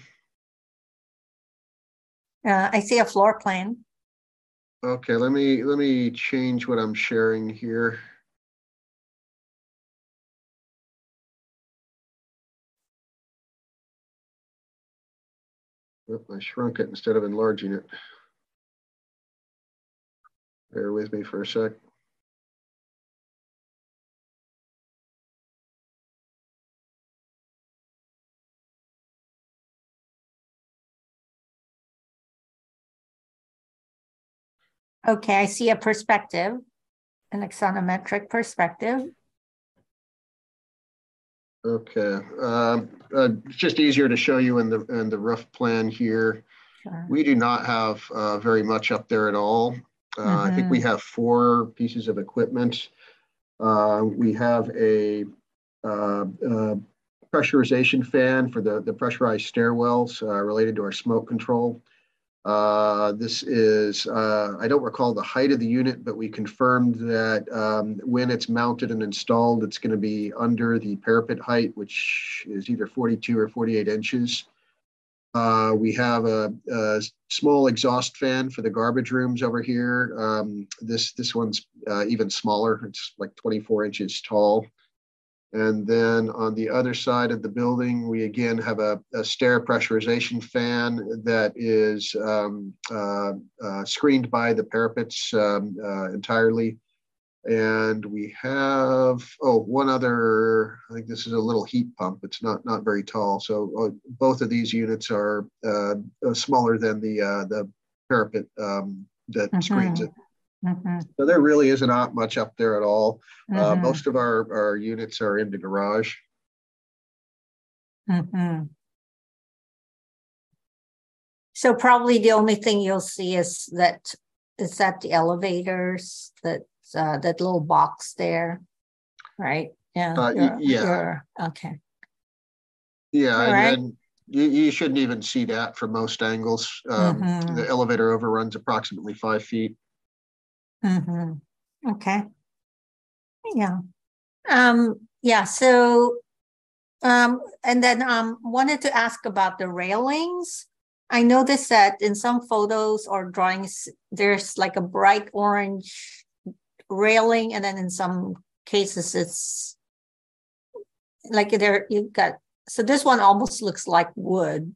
Uh, I see a floor plan. Okay, let me let me change what I'm sharing here. Oop, I shrunk it instead of enlarging it. Bear with me for a sec. Okay, I see a perspective, an axonometric perspective. Okay, um, uh, it's just easier to show you in the in the rough plan here. Sure. We do not have uh, very much up there at all. Uh, I think we have four pieces of equipment. Uh, we have a uh, uh, pressurization fan for the, the pressurized stairwells uh, related to our smoke control. Uh, this is, uh, I don't recall the height of the unit, but we confirmed that um, when it's mounted and installed, it's going to be under the parapet height, which is either 42 or 48 inches. Uh, we have a, a, small exhaust fan for the garbage rooms over here. Um, this this one's uh, even smaller. It's like 24 inches tall. And then on the other side of the building, we again have a, a stair pressurization fan that is um, uh, uh, screened by the parapets um, uh, entirely. And we have, oh, one other, I think this is a little heat pump. It's not, not very tall. So uh, both of these units are uh, smaller than the, uh, the parapet um, that mm-hmm. screens it. Mm-hmm. So there really isn't not much up there at all. Uh, mm-hmm. Uh, most of our, our units are in the garage. Mm-hmm. So probably the only thing you'll see is that is that the elevators that uh, that little box there, right? Yeah. Uh, you're, yeah. You're, okay. Yeah, and, right. you, you shouldn't even see that from most angles. Um, mm-hmm. The elevator overruns approximately five feet. Mm-hmm. Okay. Yeah. Um, yeah. So, um, and then um, wanted to ask about the railings. I noticed that in some photos or drawings, there's like a bright orange railing, and then in some cases, it's like there you've got. So this one almost looks like wood,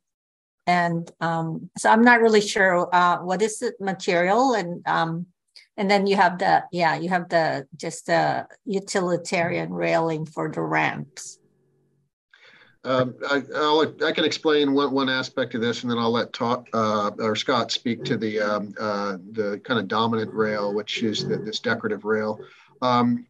and um, so I'm not really sure uh, what is the material and um, and then you have the yeah you have the just the utilitarian railing for the ramps um, I, I can explain one, one aspect of this, and then I'll let talk, uh, or Scott speak to the um, uh, the kind of dominant rail, which is the, this decorative rail. Um,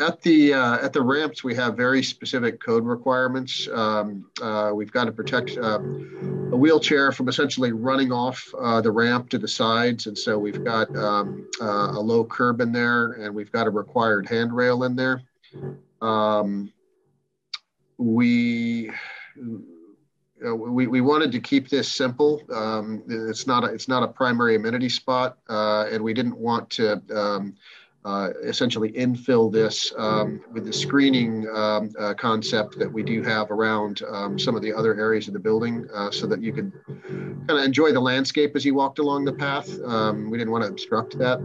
at the uh, at the ramps, we have very specific code requirements. Um, uh, we've got to protect uh, a wheelchair from essentially running off uh, the ramp to the sides, and so we've got um, uh, a low curb in there, and we've got a required handrail in there. Um, we. Uh, we, we wanted to keep this simple. Um, it's not a, it's not a primary amenity spot, and we didn't want to um, uh, essentially infill this um, with the screening um, uh, concept that we do have around um, some of the other areas of the building uh, so that you could kind of enjoy the landscape as you walked along the path. Um, we didn't want to obstruct that.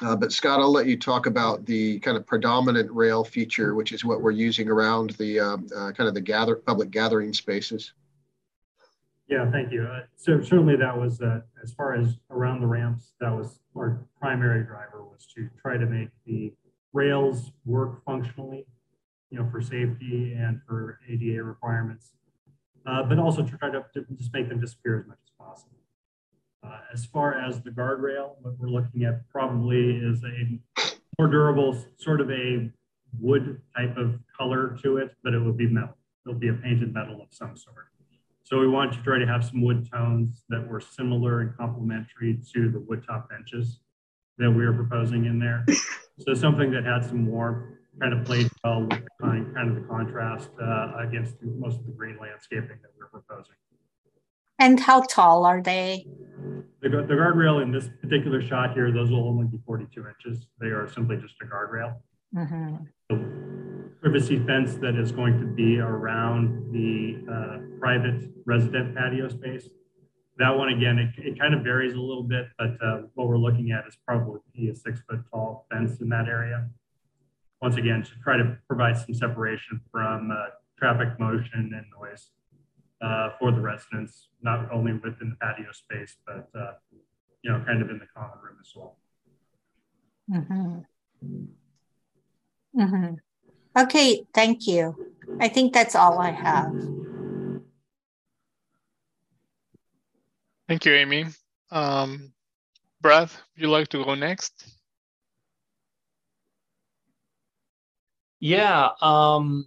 Uh, but Scott, I'll let you talk about the kind of predominant rail feature, which is what we're using around the um, uh, kind of the gather public gathering spaces. Yeah, thank you. So certainly that was, as far as around the ramps, that was our primary driver was to try to make the rails work functionally, you know, for safety and for ADA requirements, uh, but also to try to, to, just make them disappear as much as possible. Uh, as far as the guardrail, what we're looking at probably is a more durable, sort of a wood type of color to it, but it will be metal. It'll be a painted metal of some sort. So we wanted to try to have some wood tones that were similar and complementary to the wood top benches that we were proposing in there. So something that had some warmth, kind of played well with kind, kind of the contrast uh, against most of the green landscaping that we we're proposing. And how tall are they? The, the guardrail in this particular shot here, those will only be 42 inches. They are simply just a guardrail. Mm-hmm. So privacy fence that is going to be around the uh, private resident patio space. That one, again, it, it kind of varies a little bit, but uh, what we're looking at is probably a six foot tall fence in that area. Once again, to try to provide some separation from uh, traffic motion and noise uh, for the residents, not only within the patio space, but uh, you know, kind of in the common room as well. Mm-hmm. Mm-hmm. Okay, thank you. I think that's all I have. Thank you, Amy. Um, Brad, would you like to go next? Yeah, um,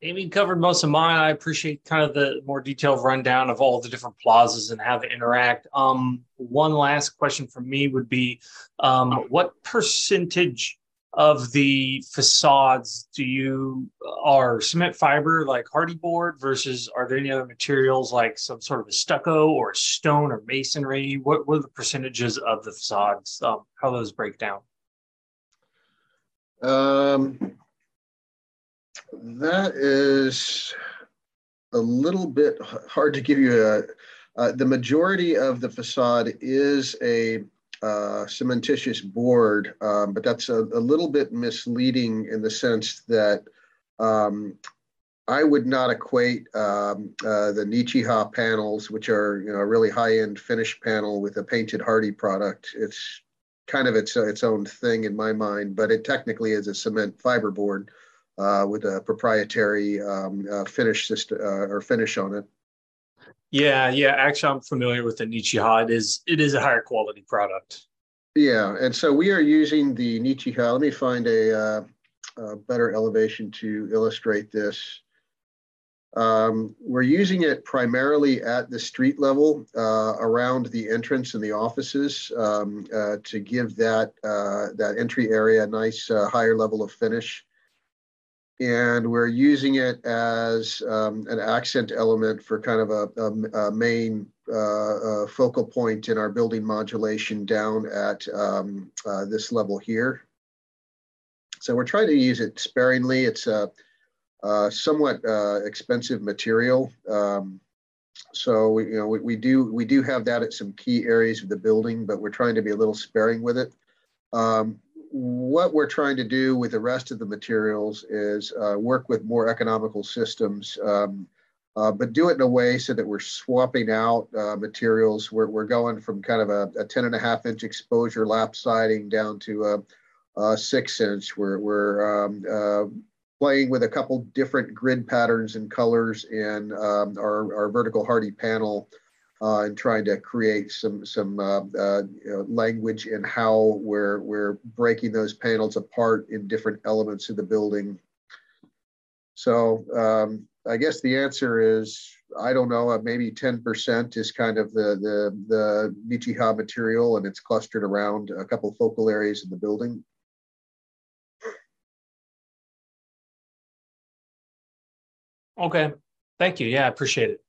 Amy covered most of mine. I appreciate kind of the more detailed rundown of all the different plazas and how they interact. Um, one last question from me would be um, what percentage of the facades do you are cement fiber like Hardie board versus are there any other materials like some sort of a stucco or stone or masonry? What, what are the percentages of the facades um, how those break down? Um, that is a little bit hard to give you a uh, the majority of the facade is a uh, cementitious board, um, but that's a, a, little bit misleading in the sense that um, I would not equate um, uh, the Nichiha panels, which are you know a really high-end finish panel with a painted Hardie product. It's kind of its its own thing in my mind, but it technically is a cement fiber board uh, with a proprietary um, uh, finish system uh, or finish on it. Yeah, yeah. Actually, I'm familiar with the Nichiha. It is it is a higher quality product. Yeah, and so we are using the Nichiha. Let me find a, uh, a better elevation to illustrate this. Um, we're using it primarily at the street level uh, around the entrance and the offices um, uh, to give that uh, that entry area a nice uh, higher level of finish and we're using it as um, an accent element for kind of a, a, a main uh, focal point in our building modulation down at um, uh, this level here. So we're trying to use it sparingly. It's a, a somewhat uh, expensive material. Um, so we, you know, we, we, do we do have that at some key areas of the building, but we're trying to be a little sparing with it. Um, what we're trying to do with the rest of the materials is uh, work with more economical systems, um, uh, but do it in a way so that we're swapping out uh, materials. We're, we're going from kind of a, a 10 and a half inch exposure lap siding down to a, a six inch. We're, we're um, uh, playing with a couple different grid patterns and colors in um, our, our vertical Hardie panel uh, and trying to create some some uh, uh, you know, language in how we're we're breaking those panels apart in different elements of the building. So um, I guess the answer is I don't know. Uh, maybe ten percent is kind of the the the Nichiha material, and it's clustered around a couple focal areas in the building. Okay, thank you. Yeah, I appreciate it.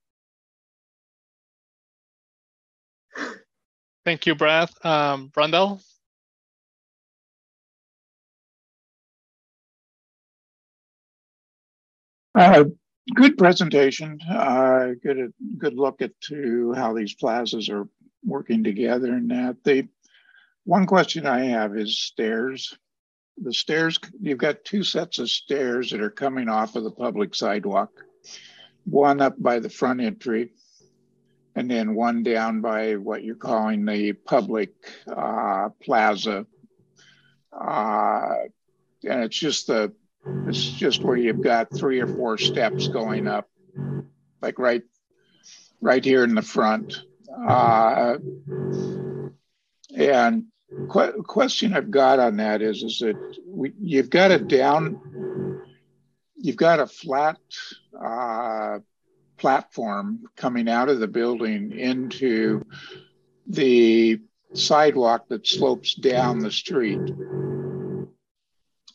Thank you, Brad. Um? Uh, good presentation. Uh, good, good look at to how these plazas are working together and that. The one question I have is stairs. The stairs, you've got two sets of stairs that are coming off of the public sidewalk. One up by the front entry and then one down by what you're calling the public uh, plaza. Uh, and it's just the it's just where you've got three or four steps going up, like right right here in the front. Uh, and qu- question I've got on that is is that we, you've got a down, you've got a flat uh, platform coming out of the building into the sidewalk that slopes down the street.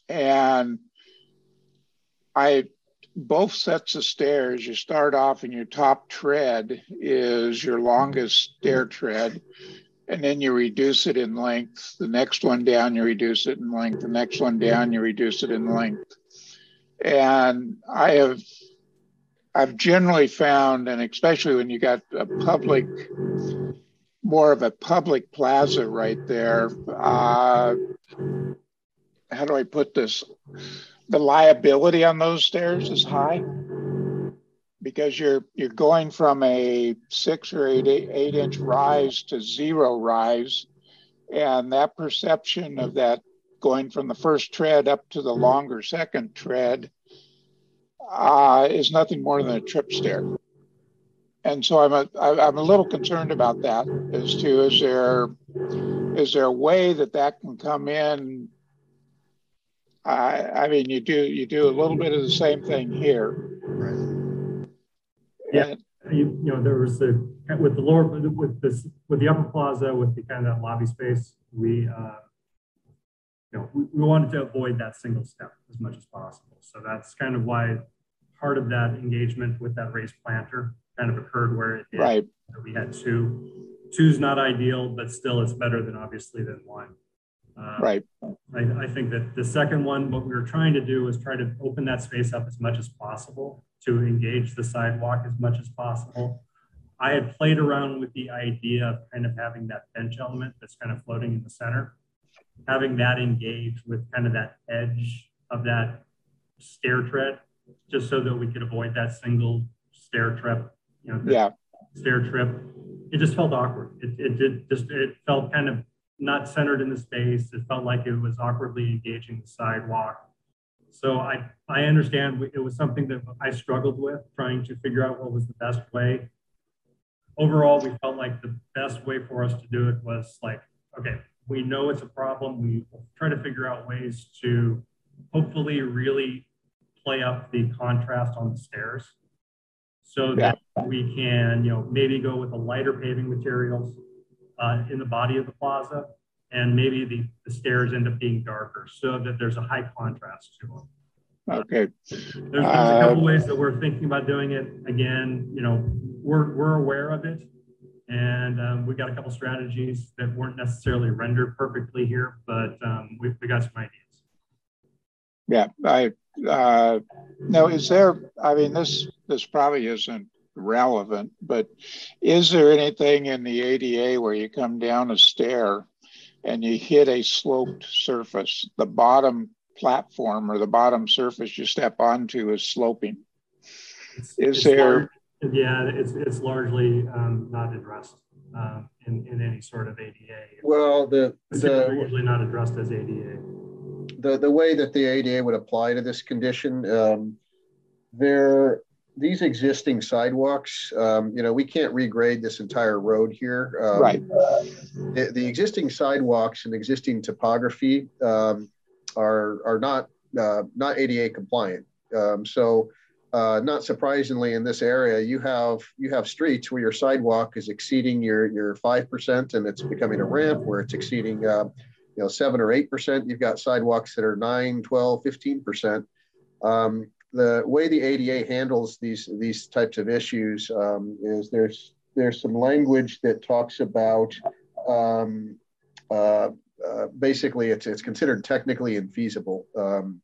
And I both sets of stairs, you start off and your top tread is your longest stair tread, and then you reduce it in length. The next one down, you reduce it in length. The next one down, you reduce it in length. And I have I've generally found, and especially when you got a public, more of a public plaza right there, uh, how do I put this? The liability on those stairs is high because you're you're going from a six or eight, eight, eight inch rise to zero rise, and that perception of that going from the first tread up to the longer second tread uh, is nothing more than a trip stair. And so I'm a, I'm a little concerned about that as to is there is there a way that that can come in? I, I mean, you do you do a little bit of the same thing here. Right. Yeah, you, you know, there was the with the lower with this with the upper plaza with the kind of that lobby space, we uh, you know, we, we wanted to avoid that single step as much as possible. So that's kind of why part of that engagement with that raised planter kind of occurred where it did. Right. We had two. Two's not ideal, but still it's better than obviously than one. Uh, right. I, I think that the second one, what we were trying to do was try to open that space up as much as possible to engage the sidewalk as much as possible. I had played around with the idea of kind of having that bench element that's kind of floating in the center, having that engage with kind of that edge of that stair tread, just so that we could avoid that single stair trip, you know, yeah. stair trip. It just felt awkward. It, it did just, it felt kind of not centered in the space. It felt like it was awkwardly engaging the sidewalk. So I, I understand it was something that I struggled with trying to figure out what was the best way. Overall, we felt like the best way for us to do it was like, okay, we know it's a problem. We try to figure out ways to hopefully really play up the contrast on the stairs so that we can, you know, maybe go with a lighter paving materials uh, in the body of the plaza, and maybe the, the stairs end up being darker so that there's a high contrast to them. Okay. There's, there's a couple uh, ways that we're thinking about doing it. Again, you know, we're, we're aware of it. And um, we got a couple strategies that weren't necessarily rendered perfectly here, but um, we, we got some ideas. Yeah, I uh, no. Is there? I mean, this this probably isn't relevant, but is there anything in the ADA where you come down a stair and you hit a sloped surface? The bottom platform or the bottom surface you step onto is sloping. It's, is it's there? Large, yeah, it's it's largely um, not addressed um, in in any sort of ADA. Well, the the usually not addressed as ADA. The the way that the ADA would apply to this condition, um, there these existing sidewalks, um, you know, we can't regrade this entire road here. Um, right. The, the, existing sidewalks and existing topography um, are are not uh, not ADA compliant. Um, so, uh, not surprisingly, in this area, you have you have streets where your sidewalk is exceeding your your five percent, and it's becoming a ramp where it's exceeding. Uh, you know, seven or eight percent. You've got sidewalks that are 9, 12, 15 percent. Um, the way the ADA handles these these types of issues um, is there's there's some language that talks about um, uh, uh, basically it's it's considered technically infeasible. Um,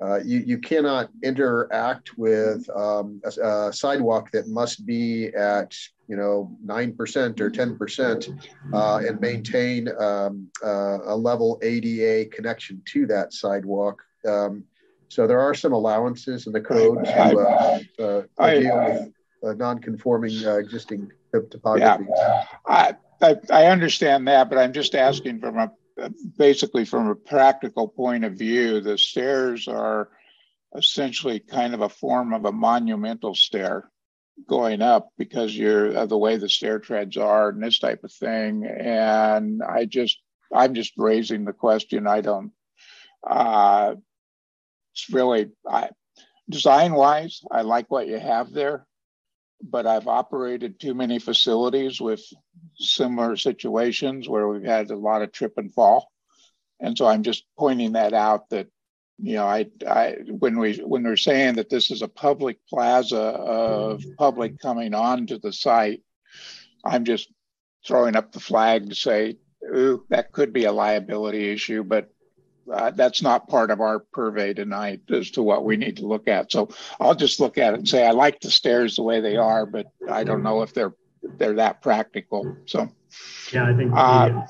uh, you, you cannot interact with um, a, a, sidewalk that must be at you know nine percent or ten percent uh, and maintain um, uh, a level ADA connection to that sidewalk. Um, so there are some allowances in the code to uh, uh, I, deal with uh, non-conforming uh, existing topography. Yeah, I, I, I understand that, but I'm just asking from a basically from a practical point of view. The stairs are essentially kind of a form of a monumental stair going up because you're uh, the way the stair treads are and this type of thing. And I just I'm just raising the question. I don't. Uh, it's really I, design wise, I like what you have there, but I've operated too many facilities with similar situations where we've had a lot of trip and fall. And so I'm just pointing that out that, you know, I, I when we when we're saying that this is a public plaza of public coming onto the site, I'm just throwing up the flag to say, ooh, that could be a liability issue, but uh, that's not part of our purvey tonight as to what we need to look at. So I'll just look at it and say I like the stairs the way they are, but I don't know if they're they're that practical. So yeah, I think the, uh,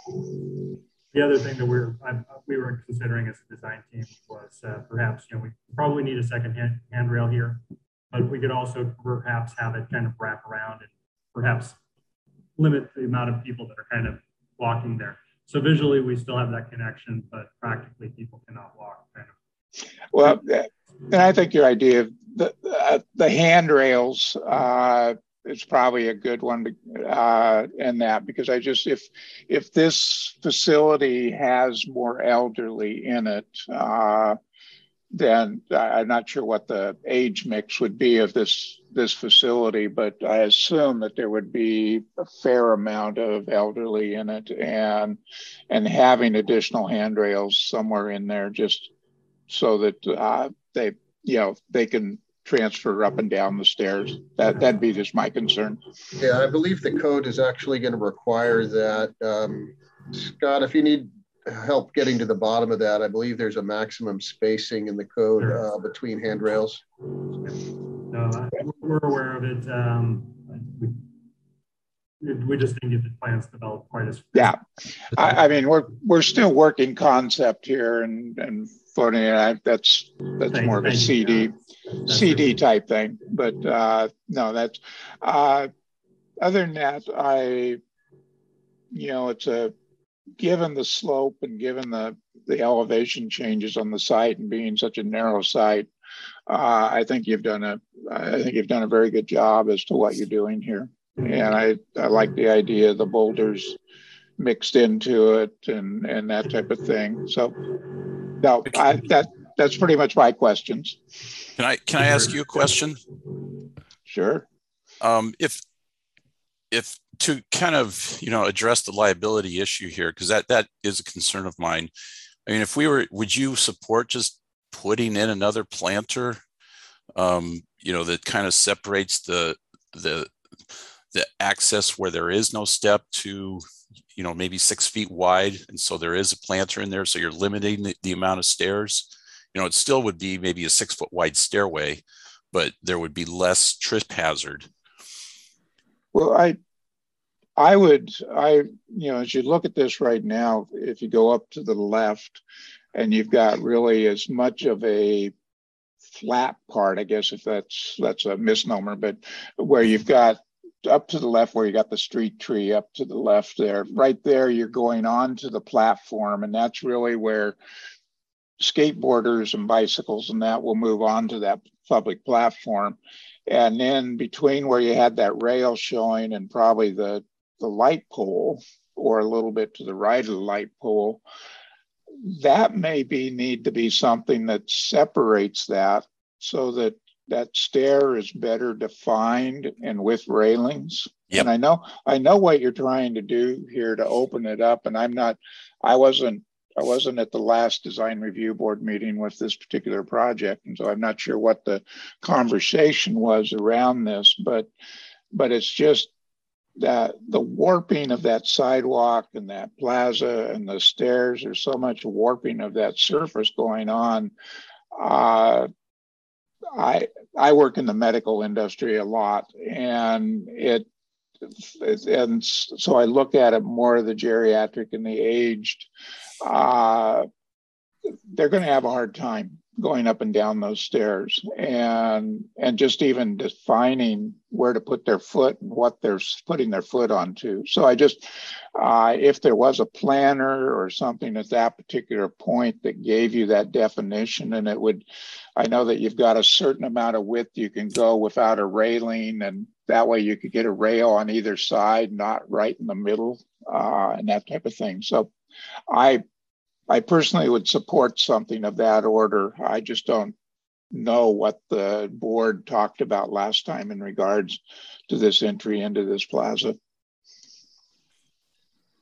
the other thing that we're I, we were considering as a design team was uh, perhaps you know we probably need a second hand, handrail here, but we could also perhaps have it kind of wrap around and perhaps limit the amount of people that are kind of walking there. So visually, we still have that connection, but practically, people cannot walk. Kind of. Well, and I think your idea of the uh, the handrails uh, is probably a good one to uh, in that because I just if if this facility has more elderly in it, uh, then I'm not sure what the age mix would be of this this facility, but I assume that there would be a fair amount of elderly in it and and having additional handrails somewhere in there just so that uh, they you know they can transfer up and down the stairs. That that'd be just my concern. Yeah, I believe the code is actually going to require that. Um, Scott, if you need help getting to the bottom of that, I believe there's a maximum spacing in the code uh, between handrails. No, we're aware of it. Um, we, we just didn't get the plans developed quite as. Yeah, I, I, mean we're we're still working concept here and and floating it. That's that's thank, more of a CD CD type thing. But uh, no, that's uh, other than that, I you know it's a given the slope and given the the elevation changes on the site and being such a narrow site, uh, I think you've done a I think you've done a very good job as to what you're doing here. And I, I like the idea of the boulders mixed into it and and that type of thing. So no, I, that that's pretty much my questions. Can I can I ask you a question? Sure. Um, if if to kind of you know address the liability issue here because that that is a concern of mine. I mean if we were would you support just putting in another planter um, you know that kind of separates the the the access where there is no step to you know maybe six feet wide and so there is a planter in there so you're limiting the, the amount of stairs? You know it still would be maybe a six foot wide stairway but there would be less trip hazard. Well i I would, I, you know, as you look at this right now, if you go up to the left and you've got really as much of a flat part, I guess if that's that's a misnomer, but where you've got up to the left where you got the street tree up to the left there, right there, you're going on to the platform, and that's really where skateboarders and bicycles and that will move on to that public platform. And then between where you had that rail showing and probably the the light pole or a little bit to the right of the light pole, that maybe need to be something that separates that so that that stair is better defined and with railings. Yep. And I know I know what you're trying to do here to open it up. And I'm not I wasn't I wasn't at the last design review board meeting with this particular project. And so I'm not sure what the conversation was around this, but but it's just that the warping of that sidewalk and that plaza and the stairs, there's so much warping of that surface going on. Uh, I I work in the medical industry a lot, and it, and so I look at it more the geriatric and the aged. Uh, they're going to have a hard time going up and down those stairs and and just even defining where to put their foot and what they're putting their foot onto. So i just uh, if there was a planner or something at that particular point that gave you that definition and it would i know that you've got a certain amount of width you can go without a railing and that way you could get a rail on either side not right in the middle uh, and that type of thing. So i I personally would support something of that order. I just don't know what the board talked about last time in regards to this entry into this plaza.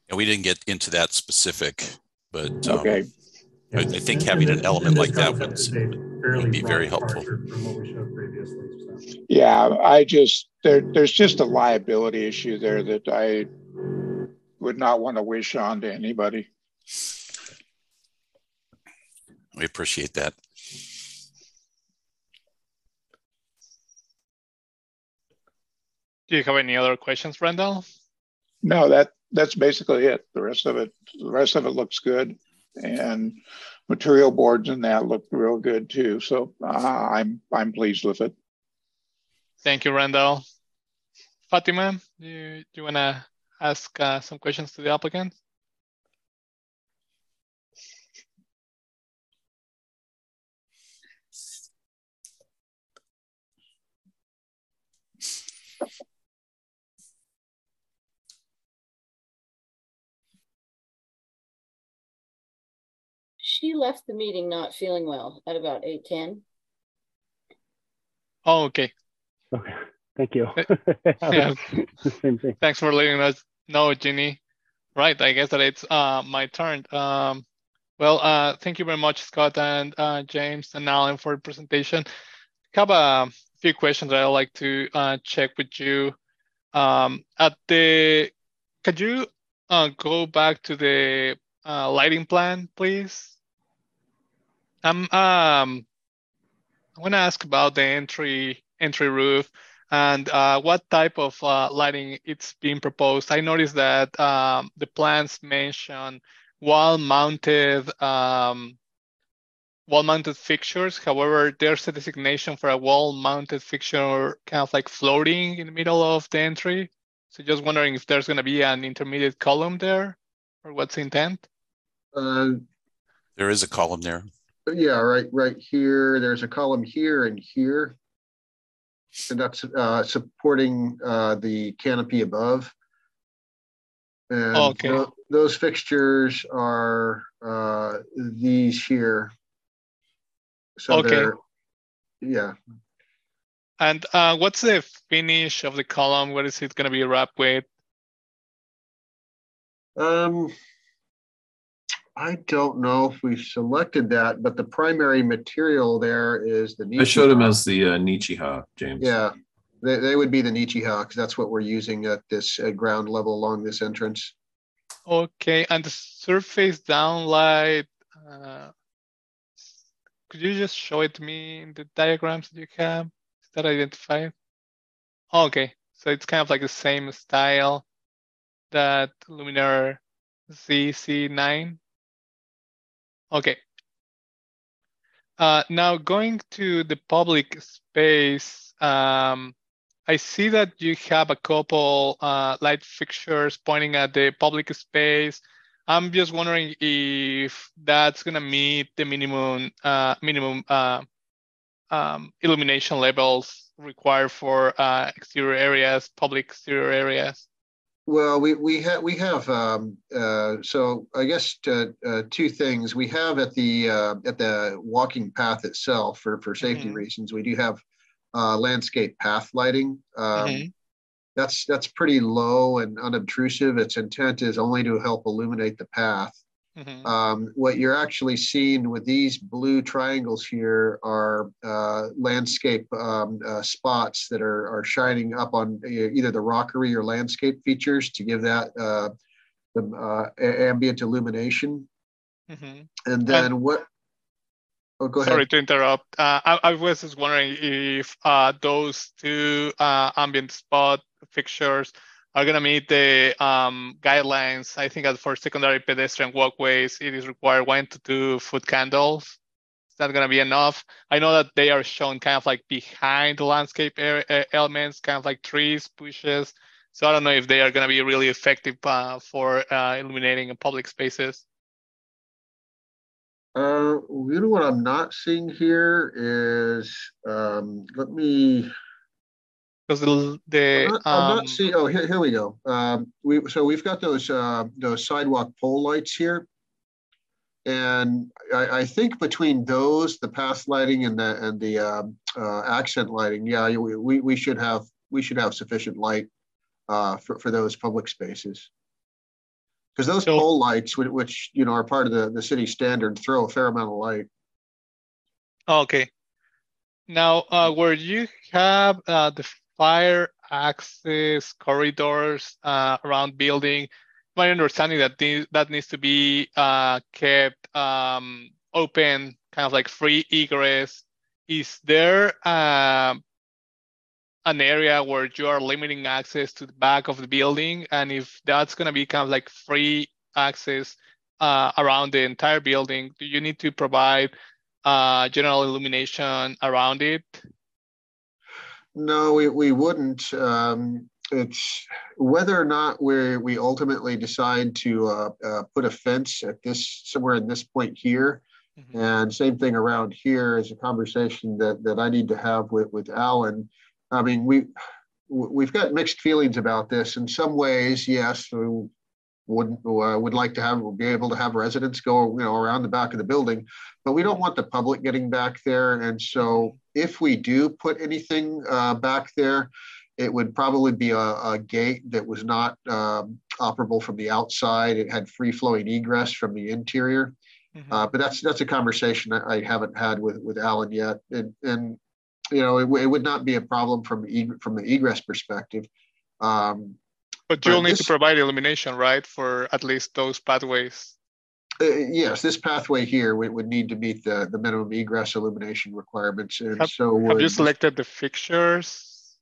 Yeah, we didn't get into that specific, but um, okay. I, I, think having an element like that would, would be very helpful. Yeah, I just there, there's just a liability issue there that I would not want to wish on to anybody. We appreciate that. Do you have any other questions, Randall? No, that that's basically it. The rest of it, the rest of it looks good, and material boards and that look real good too. So uh, I'm I'm pleased with it. Thank you, Randall. Fatima, do you, do you want to ask uh, some questions to the applicant? She left the meeting not feeling well at about 8:10. Oh, okay. Okay. Thank you. Yeah. Same thing. Thanks for letting us know, Ginny. Right, I guess that it's uh, my turn. Um, well, uh, thank you very much, Scott and uh, James and Alan for the presentation. I have a few questions that I'd like to uh, check with you. Um, at the, could you uh, go back to the uh, lighting plan, please? I'm um, I want to ask about the entry entry roof and uh, what type of uh, lighting it's being proposed. I noticed that um, the plans mention wall-mounted um, wall-mounted fixtures. However, there's a designation for a wall-mounted fixture kind of like floating in the middle of the entry. So just wondering if there's going to be an intermediate column there or what's the intent? Uh, There is a column there. Yeah, right, right here. There's a column here and here. And that's uh, supporting uh, the canopy above. And Okay. tho- those fixtures are uh, these here. So Okay. yeah, And uh, what's the finish of the column? What is it going to be wrapped with? Um, I don't know if we've selected that, but the primary material there is the. I showed him Nichiha. as the uh, Nichiha, James. Yeah, they, they would be the Nichiha because that's what we're using at this uh, ground level along this entrance. Okay, and the surface downlight. Uh, could you just show it to me in the diagrams that you have? Is that identified? Okay, so it's kind of like the same style that Luminar ZC9. Okay. Uh, now going to the public space, um, I see that you have a couple uh, light fixtures pointing at the public space. I'm just wondering if that's gonna meet the minimum uh, minimum uh, um, illumination levels required for uh, exterior areas, public exterior areas. Well, we we have we have um, uh, so I guess uh, uh, two things we have at the uh, at the walking path itself for for safety Mhm. reasons. We do have uh, landscape path lighting. Um, Mhm. That's that's pretty low and unobtrusive. Its intent is only to help illuminate the path. Mhm. Um, what you're actually seeing with these blue triangles here are uh, landscape um, uh, spots that are, are shining up on e- either the rockery or landscape features to give that uh, the uh, ambient illumination. Mhm. And then what? Oh, go ahead. Sorry to interrupt. Uh, I, I was just wondering if uh, those two uh, ambient spot fixtures are going to meet the um, guidelines. I think that for secondary pedestrian walkways, it is required one to two foot candles. It's not going to be enough? I know that they are shown kind of like behind the landscape elements, kind of like trees, bushes. So I don't know if they are going to be really effective uh, for uh, illuminating public spaces. Uh, know what I'm not seeing here is um, let me Because the, the I'm not, I'm um, not seeing. Oh, here, here we go. Um, we so we've got those uh, those sidewalk pole lights here, and I, I think between those, the path lighting and the and the um, uh, accent lighting, yeah, we, we we should have we should have sufficient light uh, for for those public spaces. Because those So- pole lights, whi- which you know are part of the the city standard, throw a fair amount of light. Okay. Now, uh, where you have uh, the fire access corridors uh, around building, my understanding that that needs to be uh, kept um, open, kind of like free egress. Is there um, an area where you are limiting access to the back of the building? And if that's going to be kind of like free access uh, around the entire building, do you need to provide uh, general illumination around it? No, we, we wouldn't. Um, it's whether or not we we ultimately decide to uh, uh, put a fence at this somewhere in this point here, Mhm. and same thing around here is a conversation that that I need to have with with Alan. I mean, we we've got mixed feelings about this. In some ways, yes, would uh, would like to have be able to have residents go you know around the back of the building, but we don't want the public getting back there. And so, if we do put anything uh, back there, it would probably be a, a gate that was not um, operable from the outside. It had free flowing egress from the interior. Mm-hmm. Uh, but that's that's a conversation I haven't had with with Alan yet, and and you know it, it would not be a problem from the from the egress perspective. Um, but you'll need this, to provide illumination, right, for at least those pathways. Uh, yes, this pathway here would, would need to meet the, the minimum egress illumination requirements. And have, so would, have you selected the fixtures?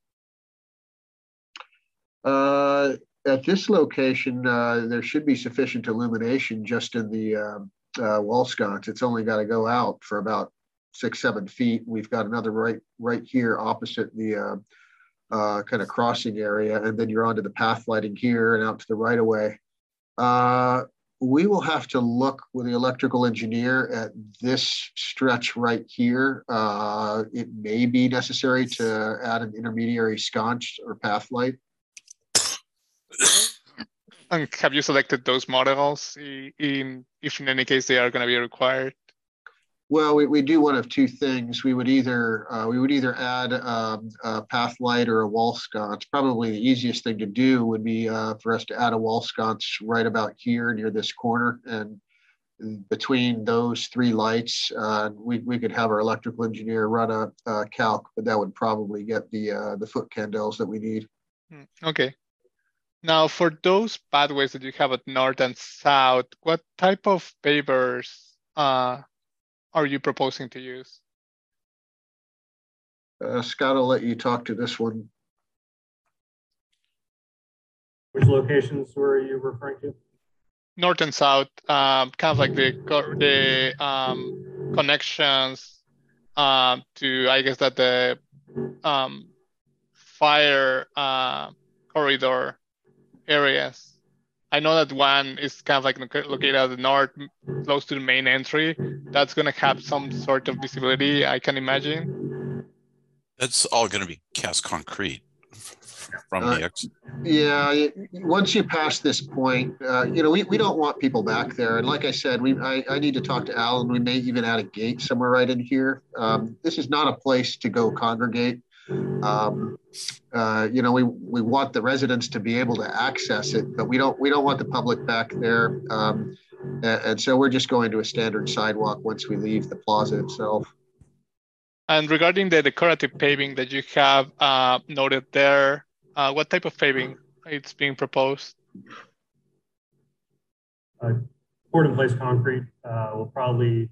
Uh, at this location, uh, there should be sufficient illumination just in the um, uh, wall sconce. It's only got to go out for about six, seven feet. We've got another right right here opposite the uh, kind of crossing area, and then you're onto the path lighting here and out to the right of way. Uh, we will have to look with the electrical engineer at this stretch right here. Uh, it may be necessary to add an intermediary sconce or path light. And have you selected those models in if in any case they are going to be required? Well, we, we do one of two things. We would either uh, we would either add um, a path light or a wall sconce. Probably the easiest thing to do would be uh, for us to add a wall sconce right about here near this corner, and between those three lights, uh, we we could have our electrical engineer run a, a calc, but that would probably get the uh, the foot candles that we need. Hmm, okay. Now, for those pathways that you have at north and south, what type of pavers uh, are you proposing to use? Uh, Scott, I'll let you talk to this one. Which locations were you referring to? North and south, um, kind of like the the um, connections um, to, I guess that the um, fire uh, corridor areas. I know that one is kind of like located at the north, close to the main entry. That's going to have some sort of visibility, I can imagine. That's all going to be cast concrete from uh, the exit. Yeah, once you pass this point, uh, you know, we, we don't want people back there. And like I said, we I, I need to talk to Alan. We may even add a gate somewhere right in here. Um, this is not a place to go congregate. Um, uh, you know, we, we want the residents to be able to access it, but we don't we don't want the public back there. Um, and, and so we're just going to a standard sidewalk once we leave the plaza itself. And regarding the decorative paving that you have uh, noted there, uh, what type of paving is being proposed? Uh, poured in place concrete uh, will probably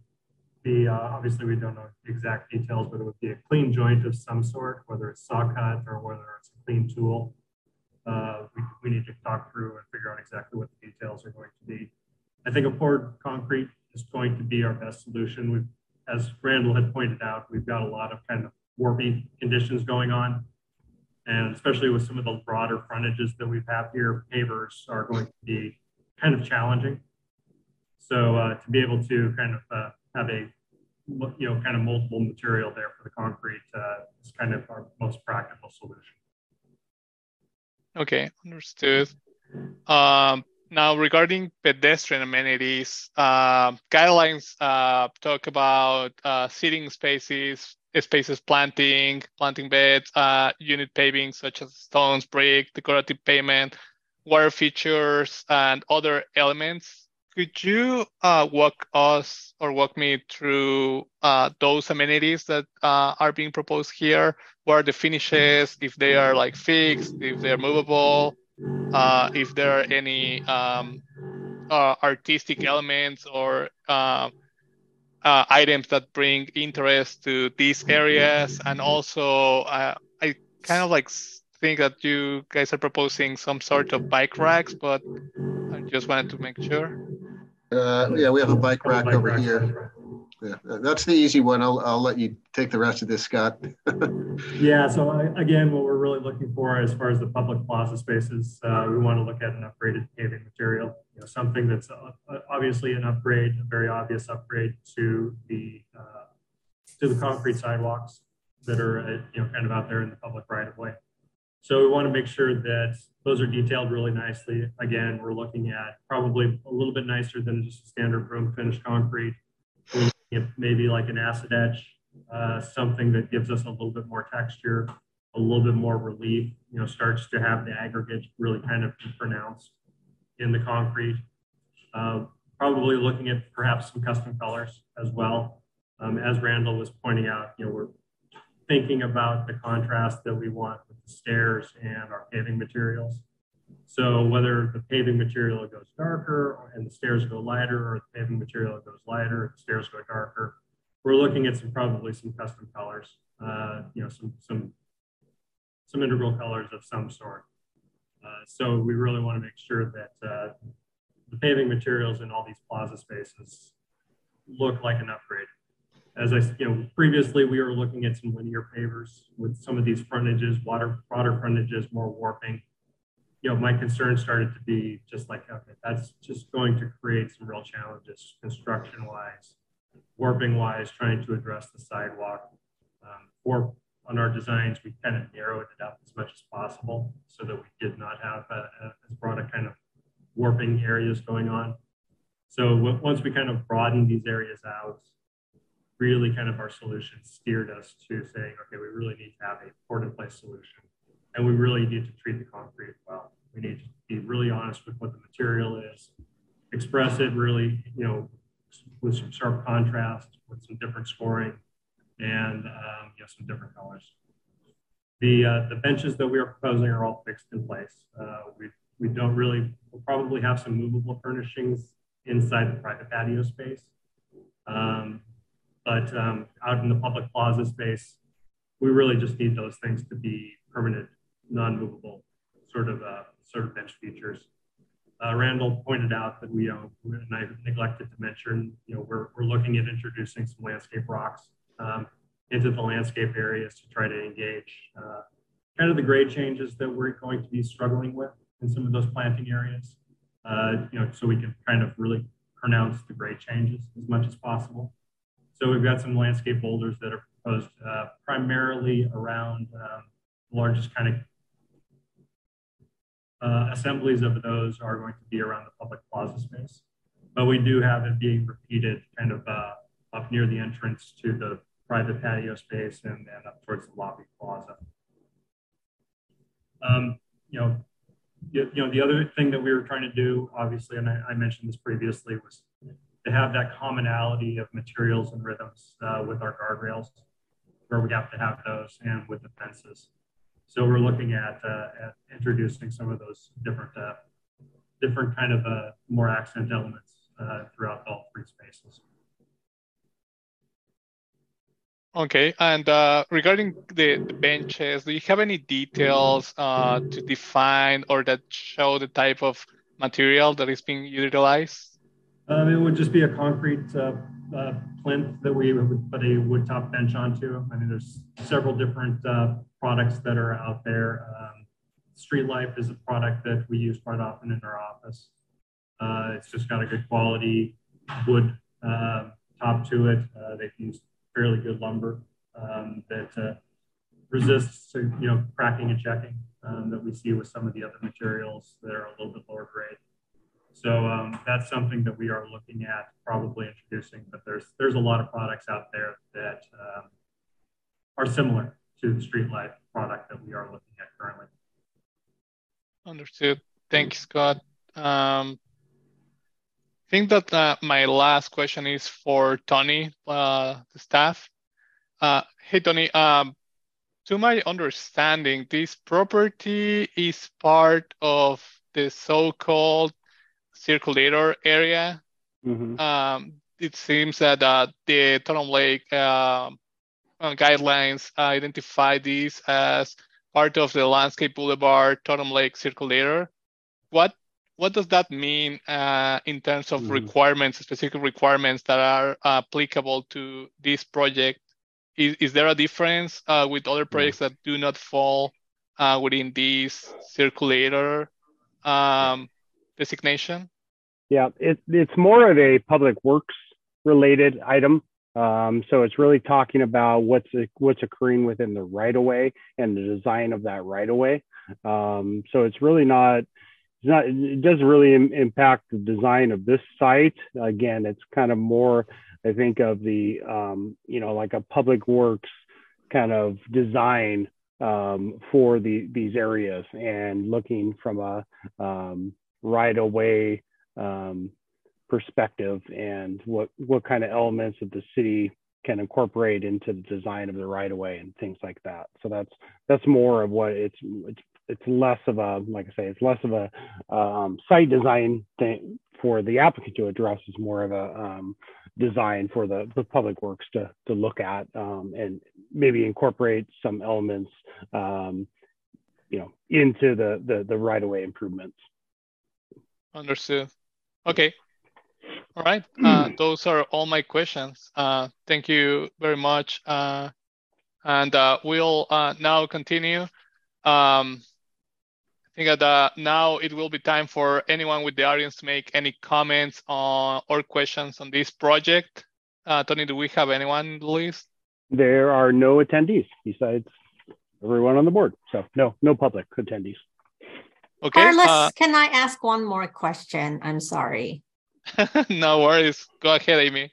uh, obviously we don't know the exact details, but it would be a clean joint of some sort, whether it's saw cut or whether it's a clean tool. Uh, we, we need to talk through and figure out exactly what the details are going to be. I think a poured concrete is going to be our best solution. We've, as Randall had pointed out, we've got a lot of kind of warpy conditions going on. And especially with some of the broader frontages that we have here, pavers are going to be kind of challenging. So uh, to be able to kind of uh, have a you know kind of multiple material there for the concrete uh, is kind of our most practical solution. Okay, understood. Um, now regarding pedestrian amenities, uh, guidelines uh, talk about uh, seating spaces, spaces planting, planting beds, uh, unit paving such as stones, brick, decorative pavement, water features, and other elements could you uh, walk us or walk me through uh, those amenities that uh, are being proposed here? What are the finishes? If they are like fixed, if they're movable, uh, if there are any um, uh, artistic elements or uh, items that bring interest to these areas, and also I kind of like think that you guys are proposing some sort of bike racks, but just wanted to make sure. Uh, yeah, we have a bike rack bike over rack. here. Yeah, that's the easy one. I'll, I'll let you take the rest of this, Scott. yeah, so I, again, what we're really looking for as far as the public plaza spaces, uh, we want to look at an upgraded paving material, you know, something that's uh, obviously an upgrade, a very obvious upgrade to the uh, to the concrete sidewalks that are, uh, you know, kind of out there in the public right of way. So we want to make sure that those are detailed really nicely. Again, we're looking at probably a little bit nicer than just a standard room finished concrete. maybe like an acid etch, uh, something that gives us a little bit more texture. a little bit more relief, you know, starts to have the aggregate really kind of pronounced in the concrete. Uh, probably looking at perhaps some custom colors as well. Um, as Randall was pointing out, you know, we're thinking about the contrast that we want stairs and our paving materials. So whether the paving material goes darker and the stairs go lighter, or the paving material goes lighter, and the stairs go darker, we're looking at some probably some custom colors, uh, you know, some some some integral colors of some sort. Uh, so we really want to make sure that uh, the paving materials in all these plaza spaces look like an upgrade. As I, you know, previously we were looking at some linear pavers with some of these frontages, water, broader frontages, more warping. You know, my concern started to be just like, okay, that's just going to create some real challenges construction wise, warping wise, trying to address the sidewalk. Um, or on our designs, we kind of narrowed it up as much as possible so that we did not have a, a, as broad a kind of warping areas going on. So once we kind of broadened these areas out, really kind of our solution steered us to saying, okay, we really need to have a port in place solution. And we really need to treat the concrete well. We need to be really honest with what the material is, express it really, you know, with some sharp contrast, with some different scoring, and um, you know, some different colors. The, uh, the benches that we are proposing are all fixed in place. Uh, we we don't really, we'll probably have some movable furnishings inside the private patio space. Um, but um, out in the public plaza space, we really just need those things to be permanent, non-movable sort of uh, sort of bench features. Uh, Randall pointed out that we, uh, and I neglected to mention, you know, we're, we're looking at introducing some landscape rocks um, into the landscape areas to try to engage uh, kind of the grade changes that we're going to be struggling with in some of those planting areas, uh, you know, so we can kind of really pronounce the grade changes as much as possible. So we've got some landscape boulders that are proposed uh, primarily around um, the largest kind of uh, assemblies of those are going to be around the public plaza space. But we do have it being repeated kind of uh, up near the entrance to the private patio space and, then up towards the lobby plaza. Um, you know, you, know, the other thing that we were trying to do, obviously, and I, I mentioned this previously, was to have that commonality of materials and rhythms uh, with our guardrails, where we have to have those, and with the fences. So we're looking at, uh, at introducing some of those different, uh, different kind of uh, more accent elements uh, throughout all three spaces. Okay, and uh, regarding the, the, benches, do you have any details uh, to define or that show the type of material that is being utilized? Um, it would just be a concrete uh, uh plinth that we would put a wood top bench onto. I mean, there's several different uh, products that are out there. Um, Street Life is a product that we use quite often in our office. Uh, it's just got a good quality wood top to it. they've used fairly good lumber um, that uh, resists to, you know cracking and checking um, that we see with some of the other materials that are a little bit lower grade. So um, that's something that we are looking at probably introducing. But there's there's a lot of products out there that um, are similar to the Street Life product that we are looking at currently. Understood. Thank you, Scott. Um, think that uh, my last question is for Tony, uh, the staff. Uh, hey, Tony, um, to my understanding, this property is part of the so-called circulator area. Mm-hmm. Um, it seems that uh, the Totem Lake um, uh, guidelines identify these as part of the Landscape Boulevard Totem Lake Circulator. What what does that mean uh, in terms of mm. requirements, specific requirements that are applicable to this project? Is, is there a difference uh, with other projects that do not fall uh, within this circulator um, designation? Yeah, it, it's more of a public works related item. Um, so it's really talking about what's what's occurring within the right of way and the design of that right of way. Um, so it's really not not, it doesn't really Im- impact the design of this site. Again, it's kind of more, I think, of the, um, you know, like a public works kind of design um, for the these areas and looking from a um, right away um, perspective and what what kind of elements that the city can incorporate into the design of the right of way and things like that. So that's that's more of what it's it's it's less of a like I say it's less of a um, site design thing for the applicant to address. It's more of a um, design for the, the public works to to look at um, and maybe incorporate some elements um, you know into the the, the right of way improvements. Understood. Okay. All right. Uh, those are all my questions. Uh, thank you very much. Uh, and uh, we'll uh, now continue. Um, I think that uh, now it will be time for anyone with the audience to make any comments on or questions on this project. Tony, do we have anyone in the list? There are no attendees besides everyone on the board. So no, no public attendees. Okay. Carlos, can I ask one more question? I'm sorry. no worries. Go ahead, Amy.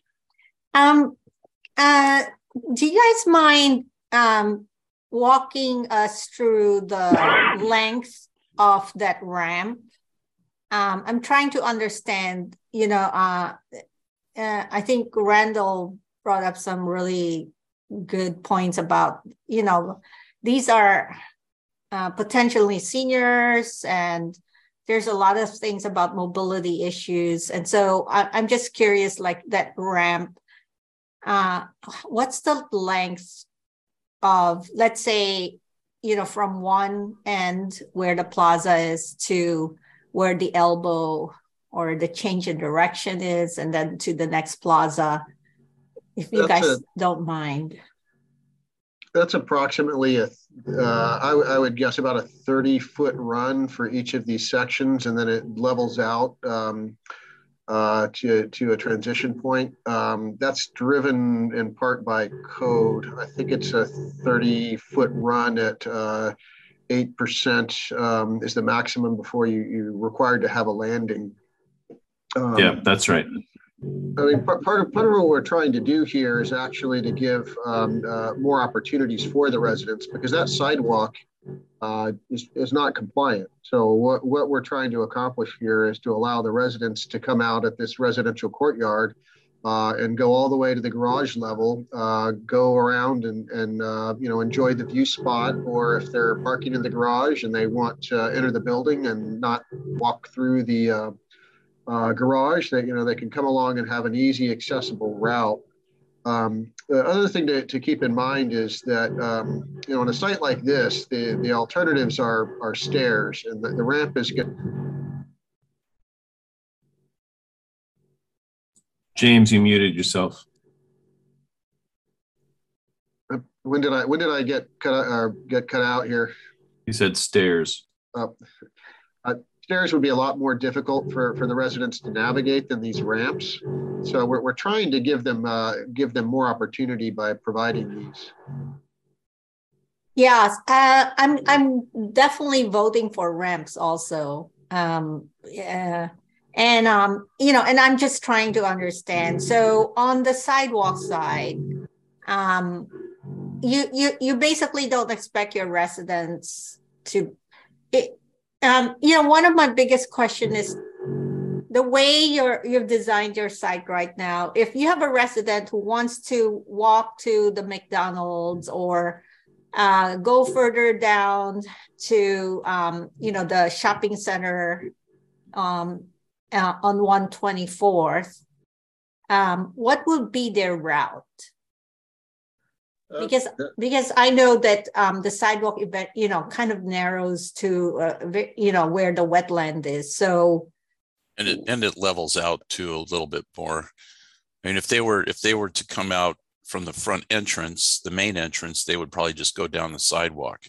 Um, uh, do you guys mind um, walking us through the length of that ramp? Um, I'm trying to understand, you know, uh, uh, I think Randall brought up some really good points about, you know, these are uh, potentially seniors and there's a lot of things about mobility issues. And so I, am just curious, like that ramp, uh, what's the length of, let's say, you know, from one end where the plaza is to where the elbow or the change in direction is, and then to the next plaza, if you That's guys a, don't mind. That's approximately a uh, I, I, would guess about a 30 foot run for each of these sections, and then it levels out um, uh, to, to a transition point. Um, that's driven in part by code. I think it's a 30 foot run at uh, 8% um, is the maximum before you, you're required to have a landing. Um, yeah, that's right. I mean, part, part, of, part of what we're trying to do here is actually to give um, uh, more opportunities for the residents because that sidewalk uh, is, is not compliant. So what, what we're trying to accomplish here is to allow the residents to come out at this residential courtyard uh, and go all the way to the garage level, uh, go around and, and uh, you know enjoy the view spot, or if they're parking in the garage and they want to enter the building and not walk through the uh, uh, garage that you know they can come along and have an easy accessible route. Um, the other thing to, to keep in mind is that um, you know on a site like this the, the alternatives are are stairs and the, the ramp is good james you muted yourself. Uh, when did i when did i get cut out, or get cut out here? He said stairs. Uh, stairs would be a lot more difficult for, for the residents to navigate than these ramps. So we're, we're trying to give them uh, give them more opportunity by providing these. Yes, uh, I'm I'm definitely voting for ramps also. Um, yeah. And um, you know, and I'm just trying to understand. So on the sidewalk side, um, you you you basically don't expect your residents to it, um, you know, one of my biggest question is the way you're you've designed your site right now. If you have a resident who wants to walk to the McDonald's or uh, go further down to um, you know the shopping center um, uh, on 124th, um, what would be their route? Because because I know that um, the sidewalk event, you know, kind of narrows to uh, you know where the wetland is. So and it and it levels out to a little bit more. I mean, if they were if they were to come out from the front entrance, the main entrance, they would probably just go down the sidewalk.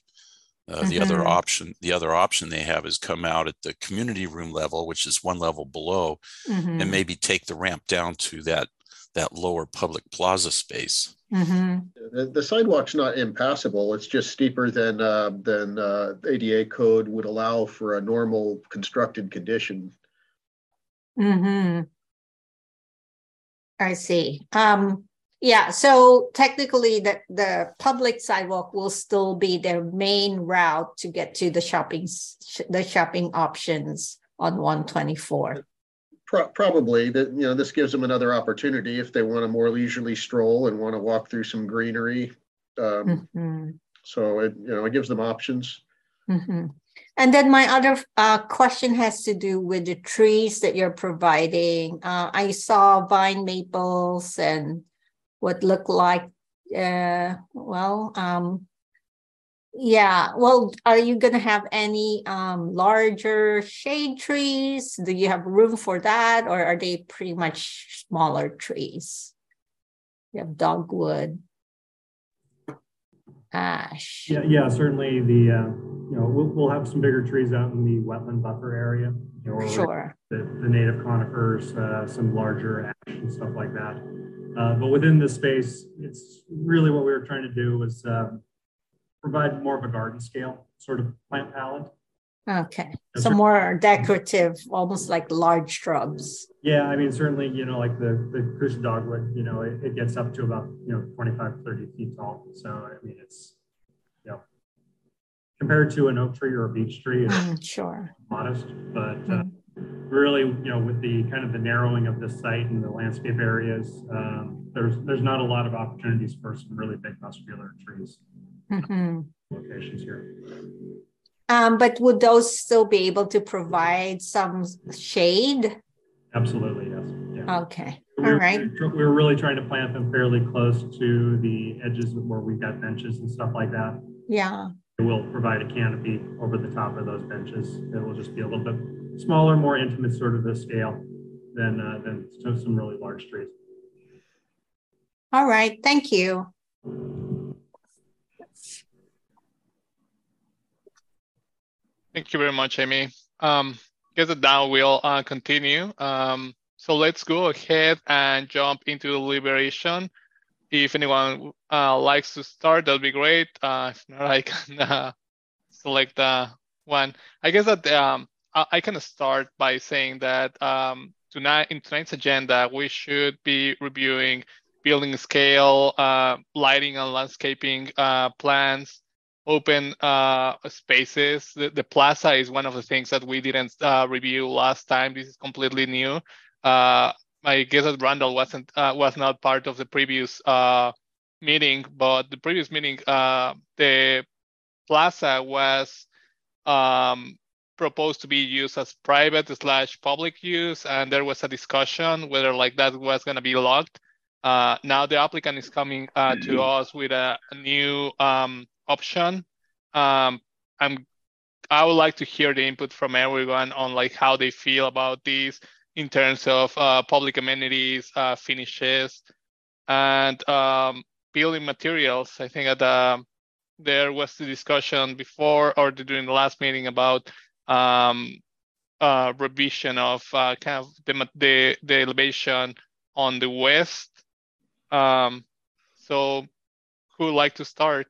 Uh, mm-hmm. The other mm-hmm. option, the other option they have is come out at the community room level, which is one level below, mm-hmm. and maybe take the ramp down to that that lower public plaza space. Mm-hmm. The, the, sidewalk's not impassable. It's just steeper than uh, than uh, ADA code would allow for a normal constructed condition. Hmm. I see. Um. Yeah, so technically the, the public sidewalk will still be their main route to get to the shopping, the shopping options on one twenty-four. Pro- probably that, you know, this gives them another opportunity if they want a more leisurely stroll and want to walk through some greenery. Um, Mhm. so it, you know, it gives them options. Mhm. And then my other uh, question has to do with the trees that you're providing. Uh, I saw vine maples and what looked like, uh, well, um, yeah, well, are you gonna have any um, larger shade trees? Do you have room for that, or are they pretty much smaller trees? You have dogwood, ash. Yeah, yeah, certainly the, uh, you know, we'll, we'll have some bigger trees out in the wetland buffer area. you know, Sure. The, the native conifers, uh, some larger ash and stuff like that. Uh, but within this space, it's really what we were trying to do was, um, provide more of a garden scale sort of plant palette. Okay, so more decorative, almost like large shrubs. Yeah, I mean, certainly, you know, like the, the Kousa dogwood, you know, it, it gets up to about, you know, 25, 30 feet tall. So, I mean, it's, you know, compared to an oak tree or a beech tree, it's Mm, Sure. modest, but uh, really, you know, with the kind of the narrowing of this site and the landscape areas, um, there's, there's not a lot of opportunities for some really big muscular trees Mhm. locations here. Um, but would those still be able to provide some shade? Absolutely, yes. Yeah. Okay, We all were- right. We were really trying to plant them fairly close to the edges where we've got benches and stuff like that. Yeah, It will provide a canopy over the top of those benches. It will just be a little bit smaller, more intimate sort of a scale than, uh, than some really large trees. all right, thank you. Thank you very much, Amy. Um, guess that now we'll uh, continue. Um, so let's go ahead and jump into deliberation. If anyone uh, likes to start, that'd be great. Uh, if not, I can uh, select uh, one. I guess that um, I, I can start by saying that um, tonight in tonight's agenda, we should be reviewing building scale, uh, lighting and landscaping plans, open uh, spaces. The, the plaza is one of the things that we didn't uh, review last time. This is completely new. Uh, I guess that Randall wasn't uh, was not part of the previous uh, meeting, but the previous meeting, uh, the plaza was um, proposed to be used as private slash public use, and there was a discussion whether like that was going to be locked. Uh, now the applicant is coming uh, to us with a, a new um, option. Um, I'm I would like to hear the input from everyone on like how they feel about these in terms of uh, public amenities, uh, finishes, and um, building materials. I think that um, there was the discussion before or during the last meeting about um, uh, revision of uh, kind of the, the the elevation on the west. Um, so, who would like to start?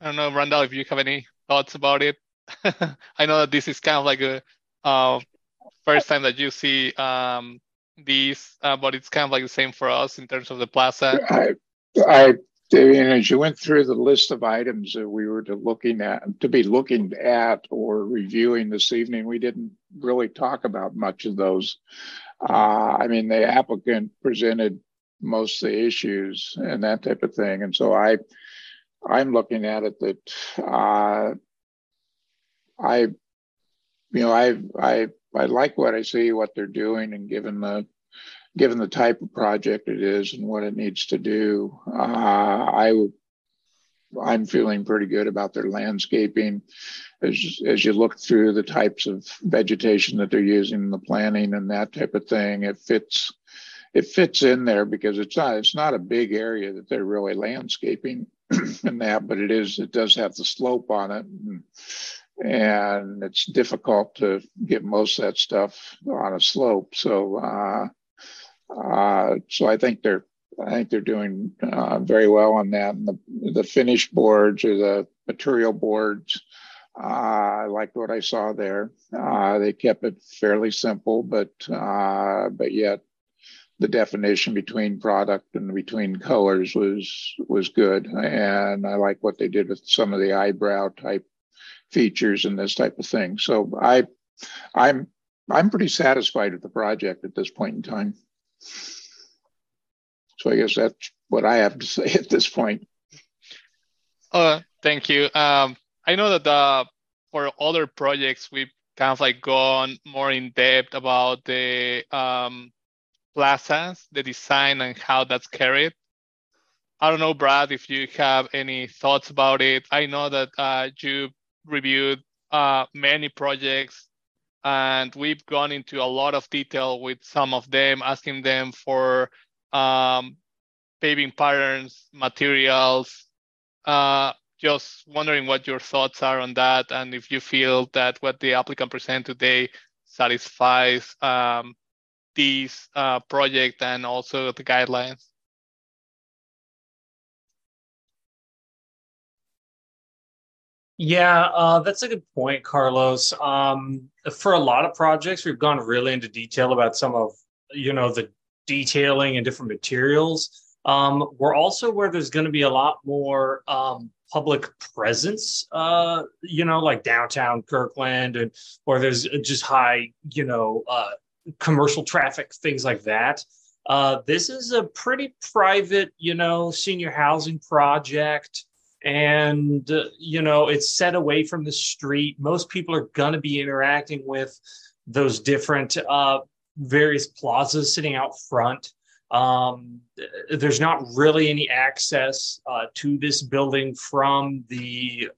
I don't know, Randall, if you have any thoughts about it. I know that this is kind of like a uh, first time that you see um, these, uh, but it's kind of like the same for us in terms of the plaza. I, I, as you went through the list of items that we were to looking at, to be looking at or reviewing this evening, we didn't really talk about much of those. Uh, I mean, the applicant presented most of the issues and that type of thing, and so I, I'm looking at it that uh, I, you know, I, I, I like what I see, what they're doing, and given the given the type of project it is and what it needs to do, uh, I I'm feeling pretty good about their landscaping. As, as you look through the types of vegetation that they're using in the planning and that type of thing, it fits, it fits in there because it's not, it's not a big area that they're really landscaping and that, but it is, it does have the slope on it. And, and it's difficult to get most of that stuff on a slope. So, uh, uh, so I think they're I think they're doing uh, very well on that. And the the finish boards or the material boards, Uh, I liked what I saw there. Uh, they kept it fairly simple, but uh, but yet the definition between product and between colors was was good, and I like what they did with some of the eyebrow type features and this type of thing. So I, I'm I'm pretty satisfied with the project at this point in time. So I guess that's what I have to say at this point. Uh, thank you. Um, I know that uh, for other projects, we've kind of like gone more in depth about the um, plazas, the design and how that's carried. I don't know, Brad, if you have any thoughts about it. I know that uh, you reviewed uh, many projects and we've gone into a lot of detail with some of them, asking them for um, paving patterns, materials. Uh, just wondering what your thoughts are on that and if you feel that what the applicant presented today satisfies um, this uh, project and also the guidelines? Yeah, uh, that's a good point, Carlos. Um, for a lot of projects, we've gone really into detail about some of you know the detailing and different materials. Um, we're also where there's going to be a lot more um, public presence, uh, you know, like downtown Kirkland, and or there's just high, you know, uh, commercial traffic, things like that. Uh, this is a pretty private, you know, senior housing project. And, uh, you know, it's set away from the street. Most people are going to be interacting with those different uh, various plazas sitting out front. Um, there's not really any access uh, to this building from the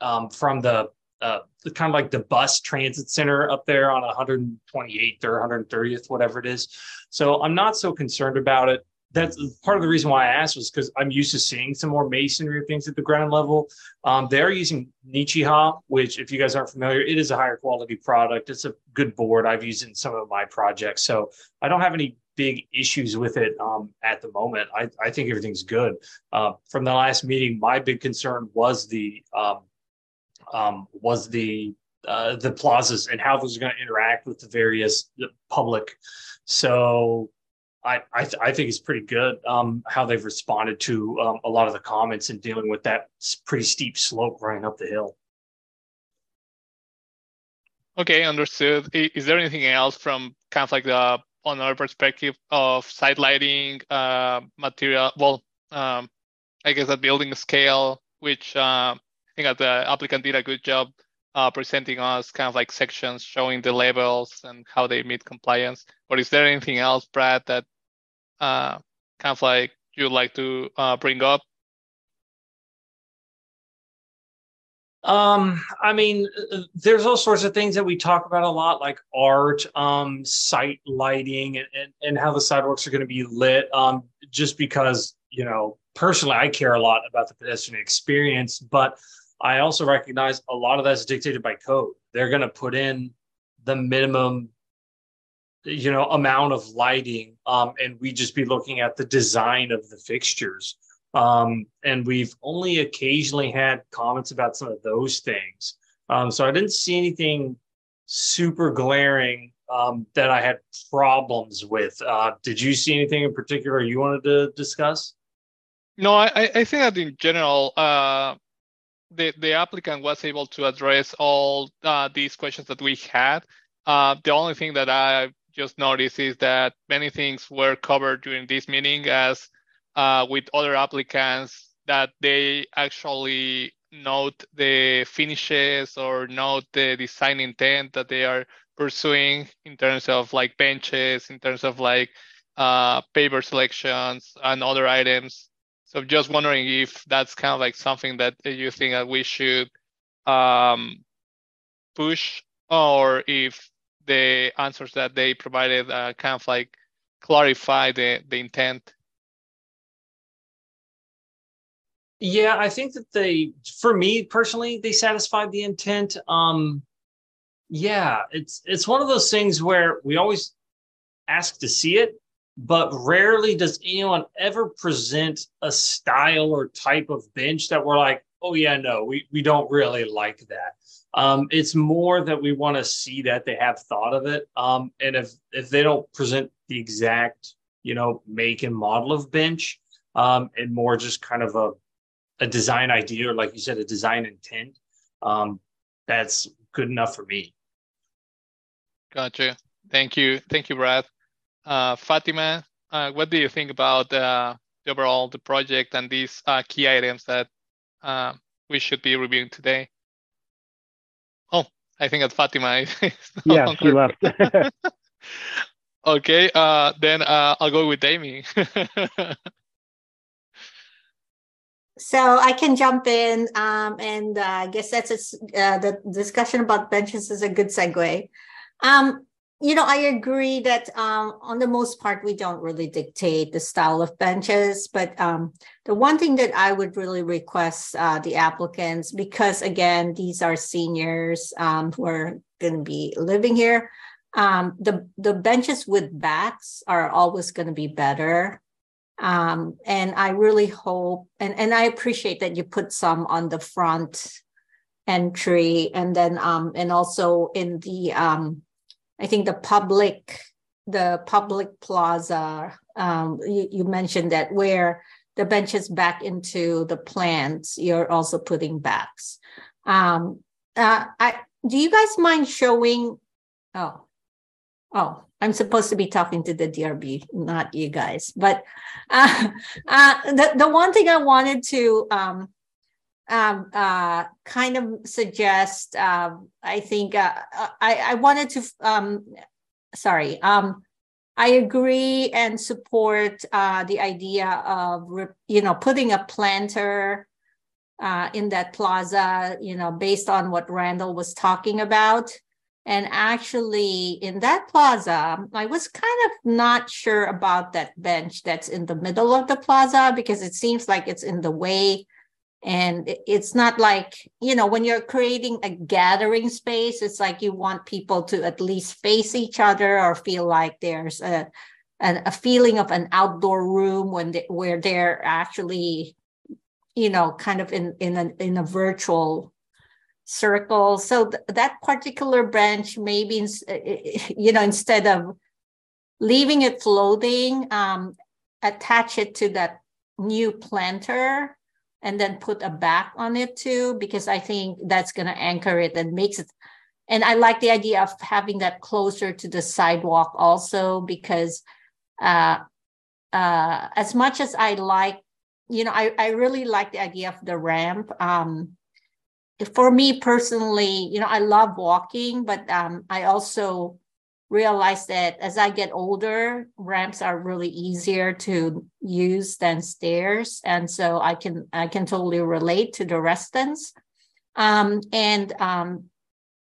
um, from the uh, kind of like the bus transit center up there on 128th or 130th, whatever it is. So I'm not so concerned about it. That's part of the reason why I asked was because I'm used to seeing some more masonry things at the ground level. Um, they're using Nichiha, which, if you guys aren't familiar, it is a higher quality product. It's a good board. I've used it in some of my projects, so I don't have any big issues with it um, at the moment. I, I think everything's good. Uh, from the last meeting, my big concern was the um, um, was the uh, the plazas and how those are going to interact with the various public. So I I, th- I think it's pretty good um, how they've responded to um, a lot of the comments and dealing with that pretty steep slope running up the hill. Okay, understood. Is there anything else from kind of like the on our perspective of site lighting, uh, material? Well, um, I guess at building scale, which uh, think that the applicant did a good job uh, presenting us kind of like sections showing the levels and how they meet compliance. But is there anything else, Brad, that uh, kind of like you'd like to uh, bring up? Um, I mean, there's all sorts of things that we talk about a lot, like art, um, site lighting, and, and, and how the sidewalks are going to be lit. Um, just because, you know, personally, I care a lot about the pedestrian experience, but I also recognize a lot of that's dictated by code. They're going to put in the minimum, you know, amount of lighting, um, and we just be looking at the design of the fixtures. Um, and we've only occasionally had comments about some of those things. Um, so I didn't see anything super glaring um, that I had problems with. Uh, did you see anything in particular you wanted to discuss? No, I, I think that in general, uh, the, the applicant was able to address all uh, these questions that we had. Uh, the only thing that I just noticed is that many things were covered during this meeting as uh, with other applicants that they actually note the finishes or note the design intent that they are pursuing in terms of like benches, in terms of like uh, paver selections and other items so just wondering if that's kind of like something that you think that we should um, push or if the answers that they provided uh, kind of like clarify the, the intent. Yeah, I think that they, for me personally, they satisfied the intent. Um, yeah, it's it's one of those things where we always ask to see it, but rarely does anyone ever present a style or type of bench that we're like, oh yeah, no, we we don't really like that. Um, it's more that we want to see that they have thought of it. Um, and if if they don't present the exact, you know, make and model of bench, um, and more just kind of a a design idea or like you said, a design intent, um, that's good enough for me. Gotcha. Thank you. Thank you, Brad. Uh, Fatima, uh, what do you think about uh, the overall the project and these uh, key items that uh, we should be reviewing today? Oh, I think that Fatima is. yeah, she left. okay, uh, then uh, I'll go with Amy. so I can jump in, um, and uh, I guess that's a, uh, the discussion about benches is a good segue. Um, you know, I agree that um, on the most part, we don't really dictate the style of benches. But um, the one thing that I would really request uh, the applicants, because again, these are seniors um, who are going to be living here, um, the the benches with backs are always going to be better. Um, and I really hope, and and I appreciate that you put some on the front entry, and then um, and also in the I think the public, the public plaza, um, you, you mentioned that where the benches back into the plants, you're also putting backs. Um, uh, I do you guys mind showing? Oh, oh, I'm supposed to be talking to the DRB, not you guys. But uh, uh, the the one thing I wanted to um, um, uh, kind of suggest. Uh, I think uh, I, I wanted to. Um, sorry. Um, I agree and support uh, the idea of you know putting a planter uh, in that plaza. You know, based on what Randall was talking about. And actually, in that plaza, I was kind of not sure about that bench that's in the middle of the plaza because it seems like it's in the way and it's not like you know when you're creating a gathering space it's like you want people to at least face each other or feel like there's a a, feeling of an outdoor room when they, where they're actually you know kind of in in a in a virtual circle. So th- that particular branch maybe you know instead of leaving it floating um attach it to that new planter and then put a back on it too, because I think that's going to anchor it and makes it. And I like the idea of having that closer to the sidewalk also, because uh, uh, as much as I like, you know, I, I really like the idea of the ramp. Um, for me personally, you know, I love walking, but um, I also realized that as I get older, ramps are really easier to use than stairs, and so I can I can totally relate to the residents. Um, and um,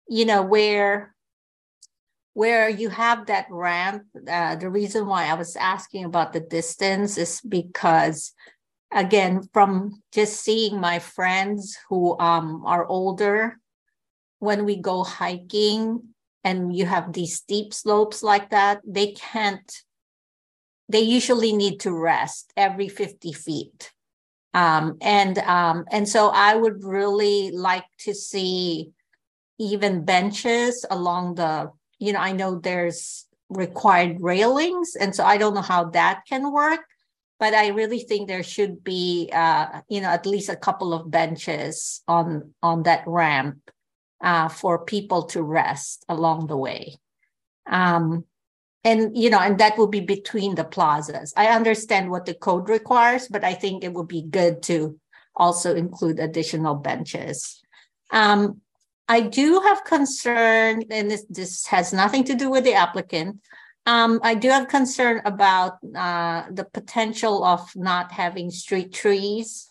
you know where where you have that ramp, uh, the reason why I was asking about the distance is because again from just seeing my friends who um, are older when we go hiking and you have these steep slopes like that, they can't, they usually need to rest every 50 feet. Um, and um, and so I would really like to see even benches along the, you know, I know there's required railings, and so I don't know how that can work, but I really think there should be, uh, you know, at least a couple of benches on on that ramp uh, for people to rest along the way. Um, and you know, and that will be between the plazas. I understand what the code requires, but I think it would be good to also include additional benches. Um, I do have concern, and this, this has nothing to do with the applicant. Um, I do have concern about uh, the potential of not having street trees.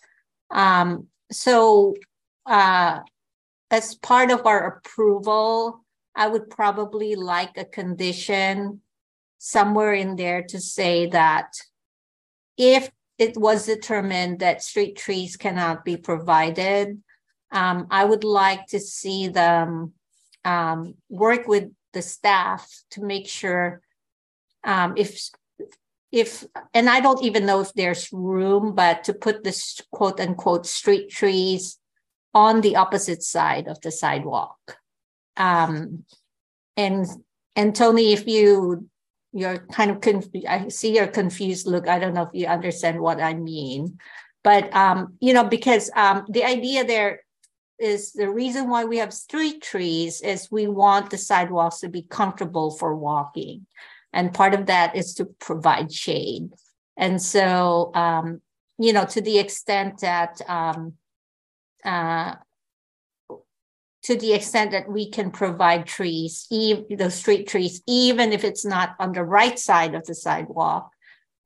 Um, so uh, as part of our approval, I would probably like a condition somewhere in there to say that if it was determined that street trees cannot be provided, um, I would like to see them um, work with the staff to make sure um, if if and I don't even know if there's room, but to put this quote unquote street trees on the opposite side of the sidewalk. Um, and and Tony, if you you're kind of confused, I see your confused look. I don't know if you understand what I mean, but um, you know, because um, the idea there is the reason why we have street trees is we want the sidewalks to be comfortable for walking, and part of that is to provide shade. And so, um, you know, to the extent that um, uh, to the extent that we can provide trees, even the street trees, even if it's not on the right side of the sidewalk,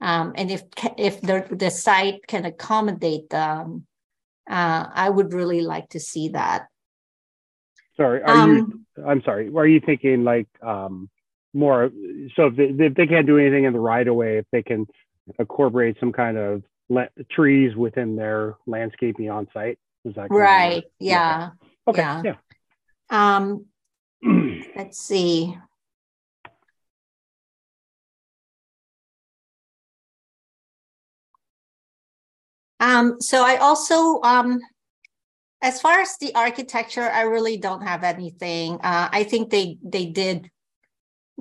um, and if if the the site can accommodate them, uh, I would really like to see that. Sorry, are um, you? I'm sorry. Are you thinking like um, more? So if they, if they can't do anything in the right of way, if they can incorporate some kind of trees within their landscaping on site, is that right? Yeah. Okay. Yeah. yeah. Um, let's see. Um, so I also, um, as far as the architecture, I really don't have anything. Uh, I think they they did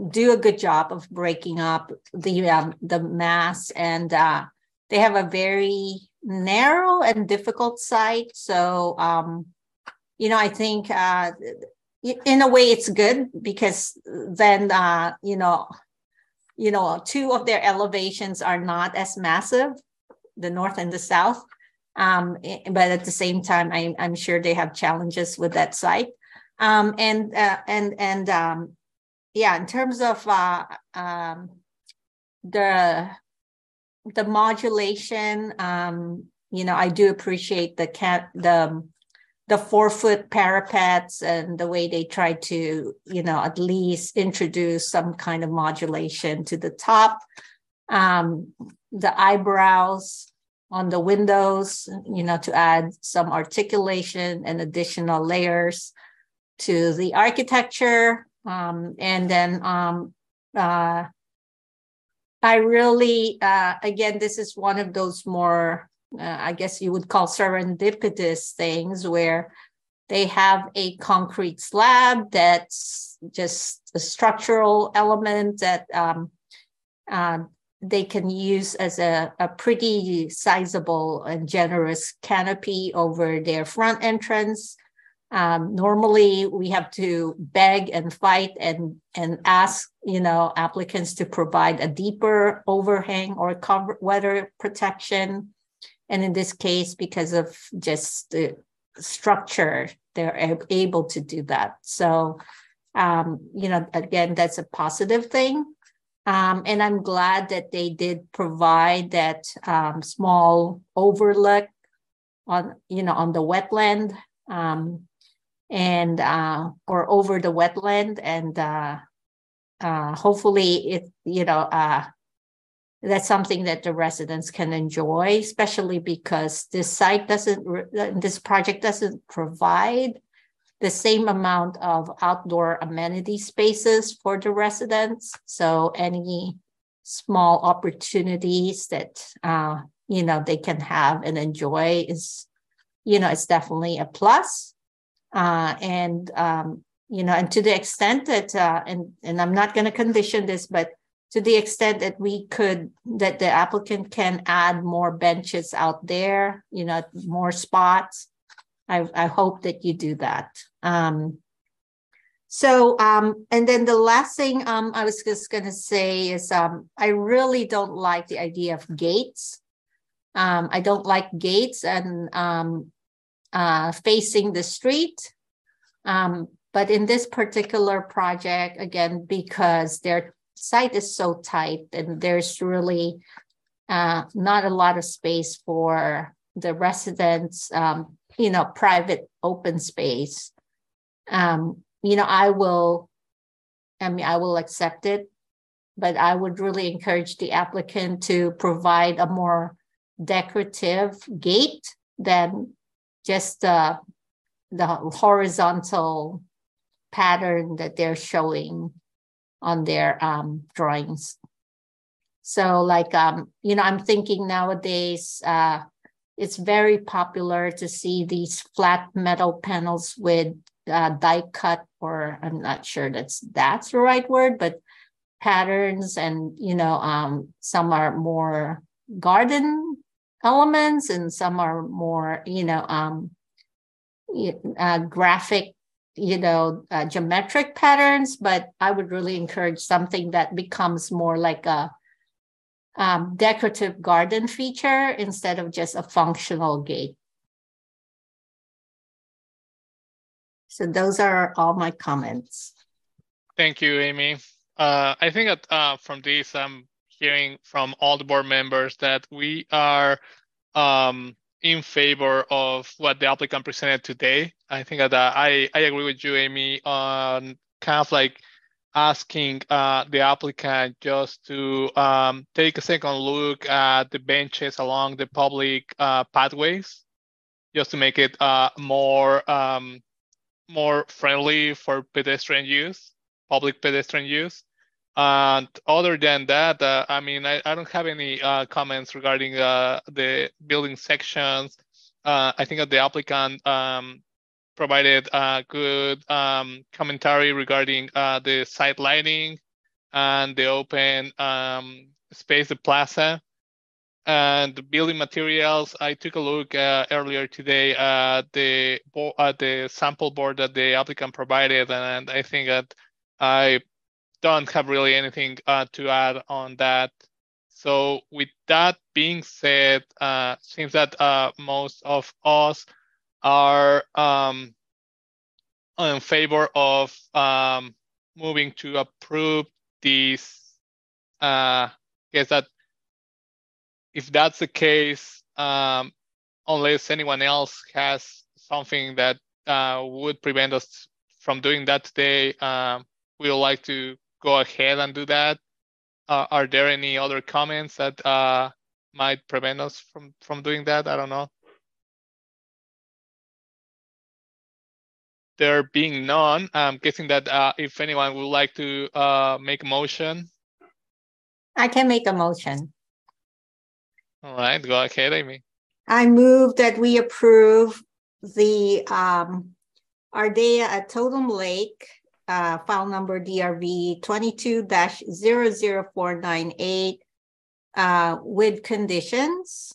do a good job of breaking up the um, the mass, and uh, they have a very narrow and difficult site. So um, you know, I think uh, in a way it's good because then uh, you know, you know, two of their elevations are not as massive, the north and the south. Um, eh, but at the same time, I, I'm sure they have challenges with that site. Um, and uh, and and um, yeah, in terms of uh, um, the the modulation, um, you know, I do appreciate the cat the the four foot parapets and the way they try to, you know, at least introduce some kind of modulation to the top. Um, the eyebrows on the windows, you know, to add some articulation and additional layers to the architecture. Um, and then um, uh, I really, uh, again, this is one of those more uh, I guess you would call serendipitous things where they have a concrete slab that's just a structural element that um, uh, they can use as a, a pretty sizable and generous canopy over their front entrance. Um, normally, we have to beg and fight and and ask, you know, applicants to provide a deeper overhang or cover weather protection. And in this case, because of just the structure, they're able to do that. So, um, you know, again, that's a positive thing. Um, and I'm glad that they did provide that um, small overlook on, you know, on the wetland um, and uh, or over the wetland, and uh, uh, hopefully it, you know, uh, that's something that the residents can enjoy, especially because this site doesn't, this project doesn't provide the same amount of outdoor amenity spaces for the residents. So any small opportunities that uh, you know they can have and enjoy is, you know, it's definitely a plus. Uh, and um, you know, and to the extent that, uh, and and I'm not going to condition this, but to the extent that we could that the applicant can add more benches out there you know more spots i, I hope that you do that. Um, so um, and then the last thing um, i was just going to say is um, i really don't like the idea of gates. Um, i don't like gates and um, uh, facing the street um, but in this particular project again because they're site is so tight and there's really uh, not a lot of space for the residents, um, you know, private open space. Um, you know, I will, I mean, I will accept it, but I would really encourage the applicant to provide a more decorative gate than just uh, the horizontal pattern that they're showing on their um, drawings. So like, um, you know, I'm thinking nowadays, uh, it's very popular to see these flat metal panels with uh, die cut, or I'm not sure that's that's the right word, but patterns, and you know, um, some are more garden elements, and some are more, you know, um, uh, graphic you know uh, geometric patterns but i would really encourage something that becomes more like a um, decorative garden feature instead of just a functional gate. So those are all my comments. Thank you amy. Uh, i think that uh, from this i'm hearing from all the board members that we are um, in favor of what the applicant presented today. I think that uh, I, I agree with you, Amy, on kind of like asking uh, the applicant just to um, take a second look at the benches along the public uh, pathways, just to make it uh, more um, more friendly for pedestrian use, public pedestrian use. And other than that, uh, I mean, I, I, don't have any uh, comments regarding uh, the building sections. Uh, I think that the applicant um, provided good um, commentary regarding uh, the site lighting and the open um, space, the plaza. And the building materials, I took a look earlier today at the, at the sample board that the applicant provided, and I think that I don't have really anything uh, to add on that. So with that being said, uh, seems that uh, most of us are um, in favor of um, moving to approve these. Uh, guess that if that's the case, um, unless anyone else has something that uh, would prevent us from doing that today, um, we would like to go ahead and do that. Uh, are there any other comments that uh, might prevent us from from doing that? I don't know. There being none, I'm guessing that uh, if anyone would like to uh, make a motion. I can make a motion. All right, go ahead, Amy. I move that we approve the um, Ardea at Totem Lake uh, file number DRV 22-00498 uh, with conditions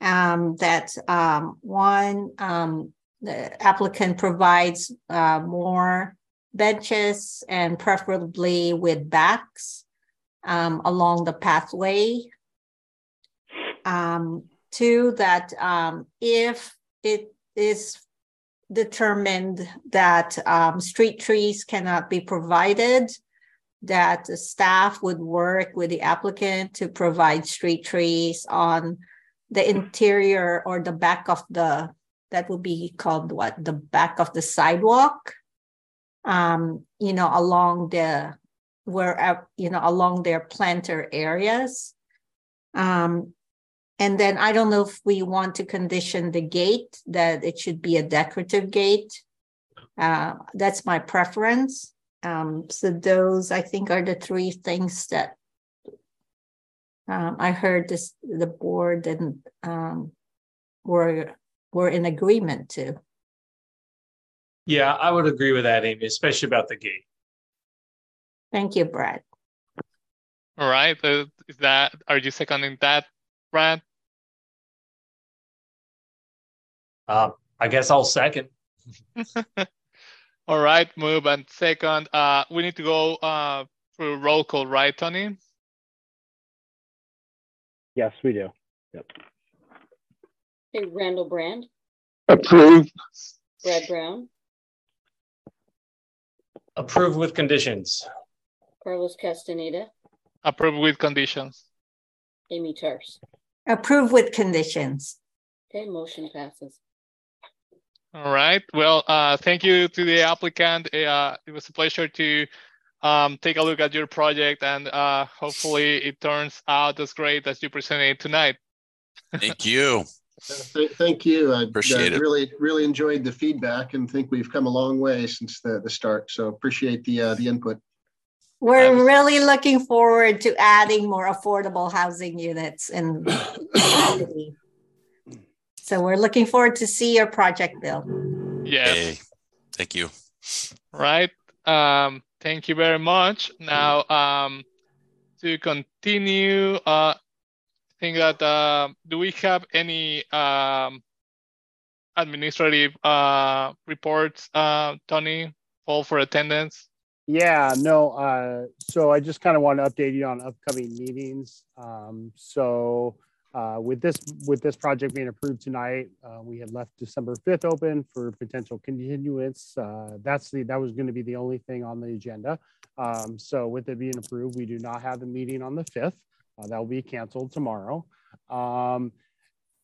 um, that um, one, um, the applicant provides uh, more benches and preferably with backs um, along the pathway. Um, two, that um, if it is determined that um, street trees cannot be provided, that the staff would work with the applicant to provide street trees on the interior or the back of the, that would be called what, the back of the sidewalk, um, you know, along the, where, you know, along their planter areas. Um, and then I don't know if we want to condition the gate that it should be a decorative gate. Uh, that's my preference. Um, so those I think are the three things that um, I heard this the board and um, were were in agreement to. Yeah, I would agree with that, Amy, especially about the gate. Thank you, Brad. All right, uh, is that are you seconding that, Brad? Uh, I guess I'll second. All right, move and second. Uh, we need to go uh, through roll call, right, Tony? Yes, we do. Yep. Okay, Randall Brand. Approved. Brad Brown. Approved with conditions. Carlos Castaneda. Approved with conditions. Amy Tarce. Approved with conditions. Okay, motion passes. All right. Well, uh, thank you to the applicant. Uh, it was a pleasure to um, take a look at your project and uh, hopefully it turns out as great as you presented tonight. Thank you. Thank you. I appreciate uh, it. Really, really enjoyed the feedback and think we've come a long way since the, the start. So appreciate the uh, the input. We're um, really looking forward to adding more affordable housing units in the city. So we're looking forward to see your project, Bill. Yes. Hey, thank you. Right. Um, thank you very much. Now, um, to continue, uh, I think that uh, do we have any um, administrative uh, reports, uh, Tony, all for attendance? Yeah, no. Uh, so I just kind of want to update you on upcoming meetings. Um, so uh, with this with this project being approved tonight, uh, we had left December 5th open for potential continuance. Uh, that's the that was going to be the only thing on the agenda. Um, so with it being approved, we do not have the meeting on the 5th. Uh, that will be canceled tomorrow. Um,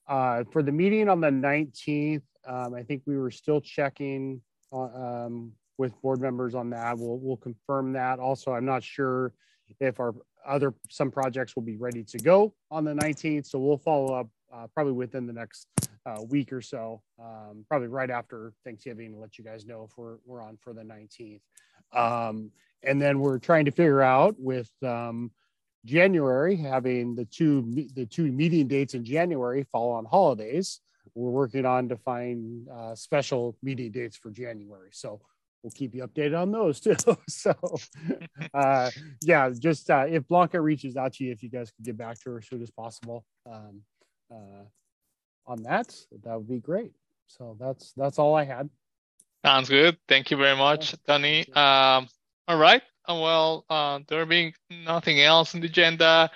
uh, for the meeting on the 19th, um, I think we were still checking um, with board members on that. We'll, we'll confirm that. Also, I'm not sure if our other, some projects will be ready to go on the 19th. So we'll follow up uh, probably within the next uh, week or so, um, probably right after Thanksgiving to let you guys know if we're, we're on for the 19th. Um, and then we're trying to figure out with um, January having the two the two meeting dates in January fall on holidays. We're working on to find uh, special meeting dates for January. So we'll keep you updated on those too. so uh, yeah, just uh, if Blanca reaches out to you, if you guys could get back to her as soon as possible um, uh, on that, that would be great. So that's that's all I had. Sounds good. Thank you very much, Tony. Um, all right. Well, uh, there being nothing else on the agenda,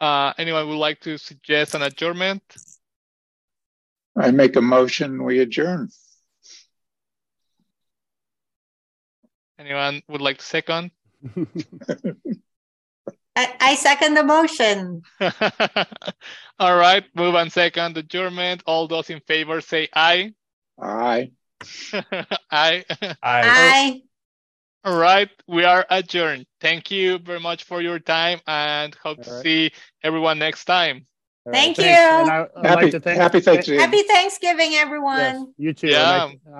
uh, anyone would like to suggest an adjournment? I make a motion, we adjourn. Anyone would like to second? I, I second the motion. All right, move on second adjournment. All those in favor say aye. Aye. aye. I Aye. All right, we are adjourned. Thank you very much for your time and hope to All right. see everyone next time. All right, Thank thanks. you. I, Happy, like to thank, happy Thanksgiving. Happy Thanksgiving, Yes, everyone. you too. Yeah. I'd like-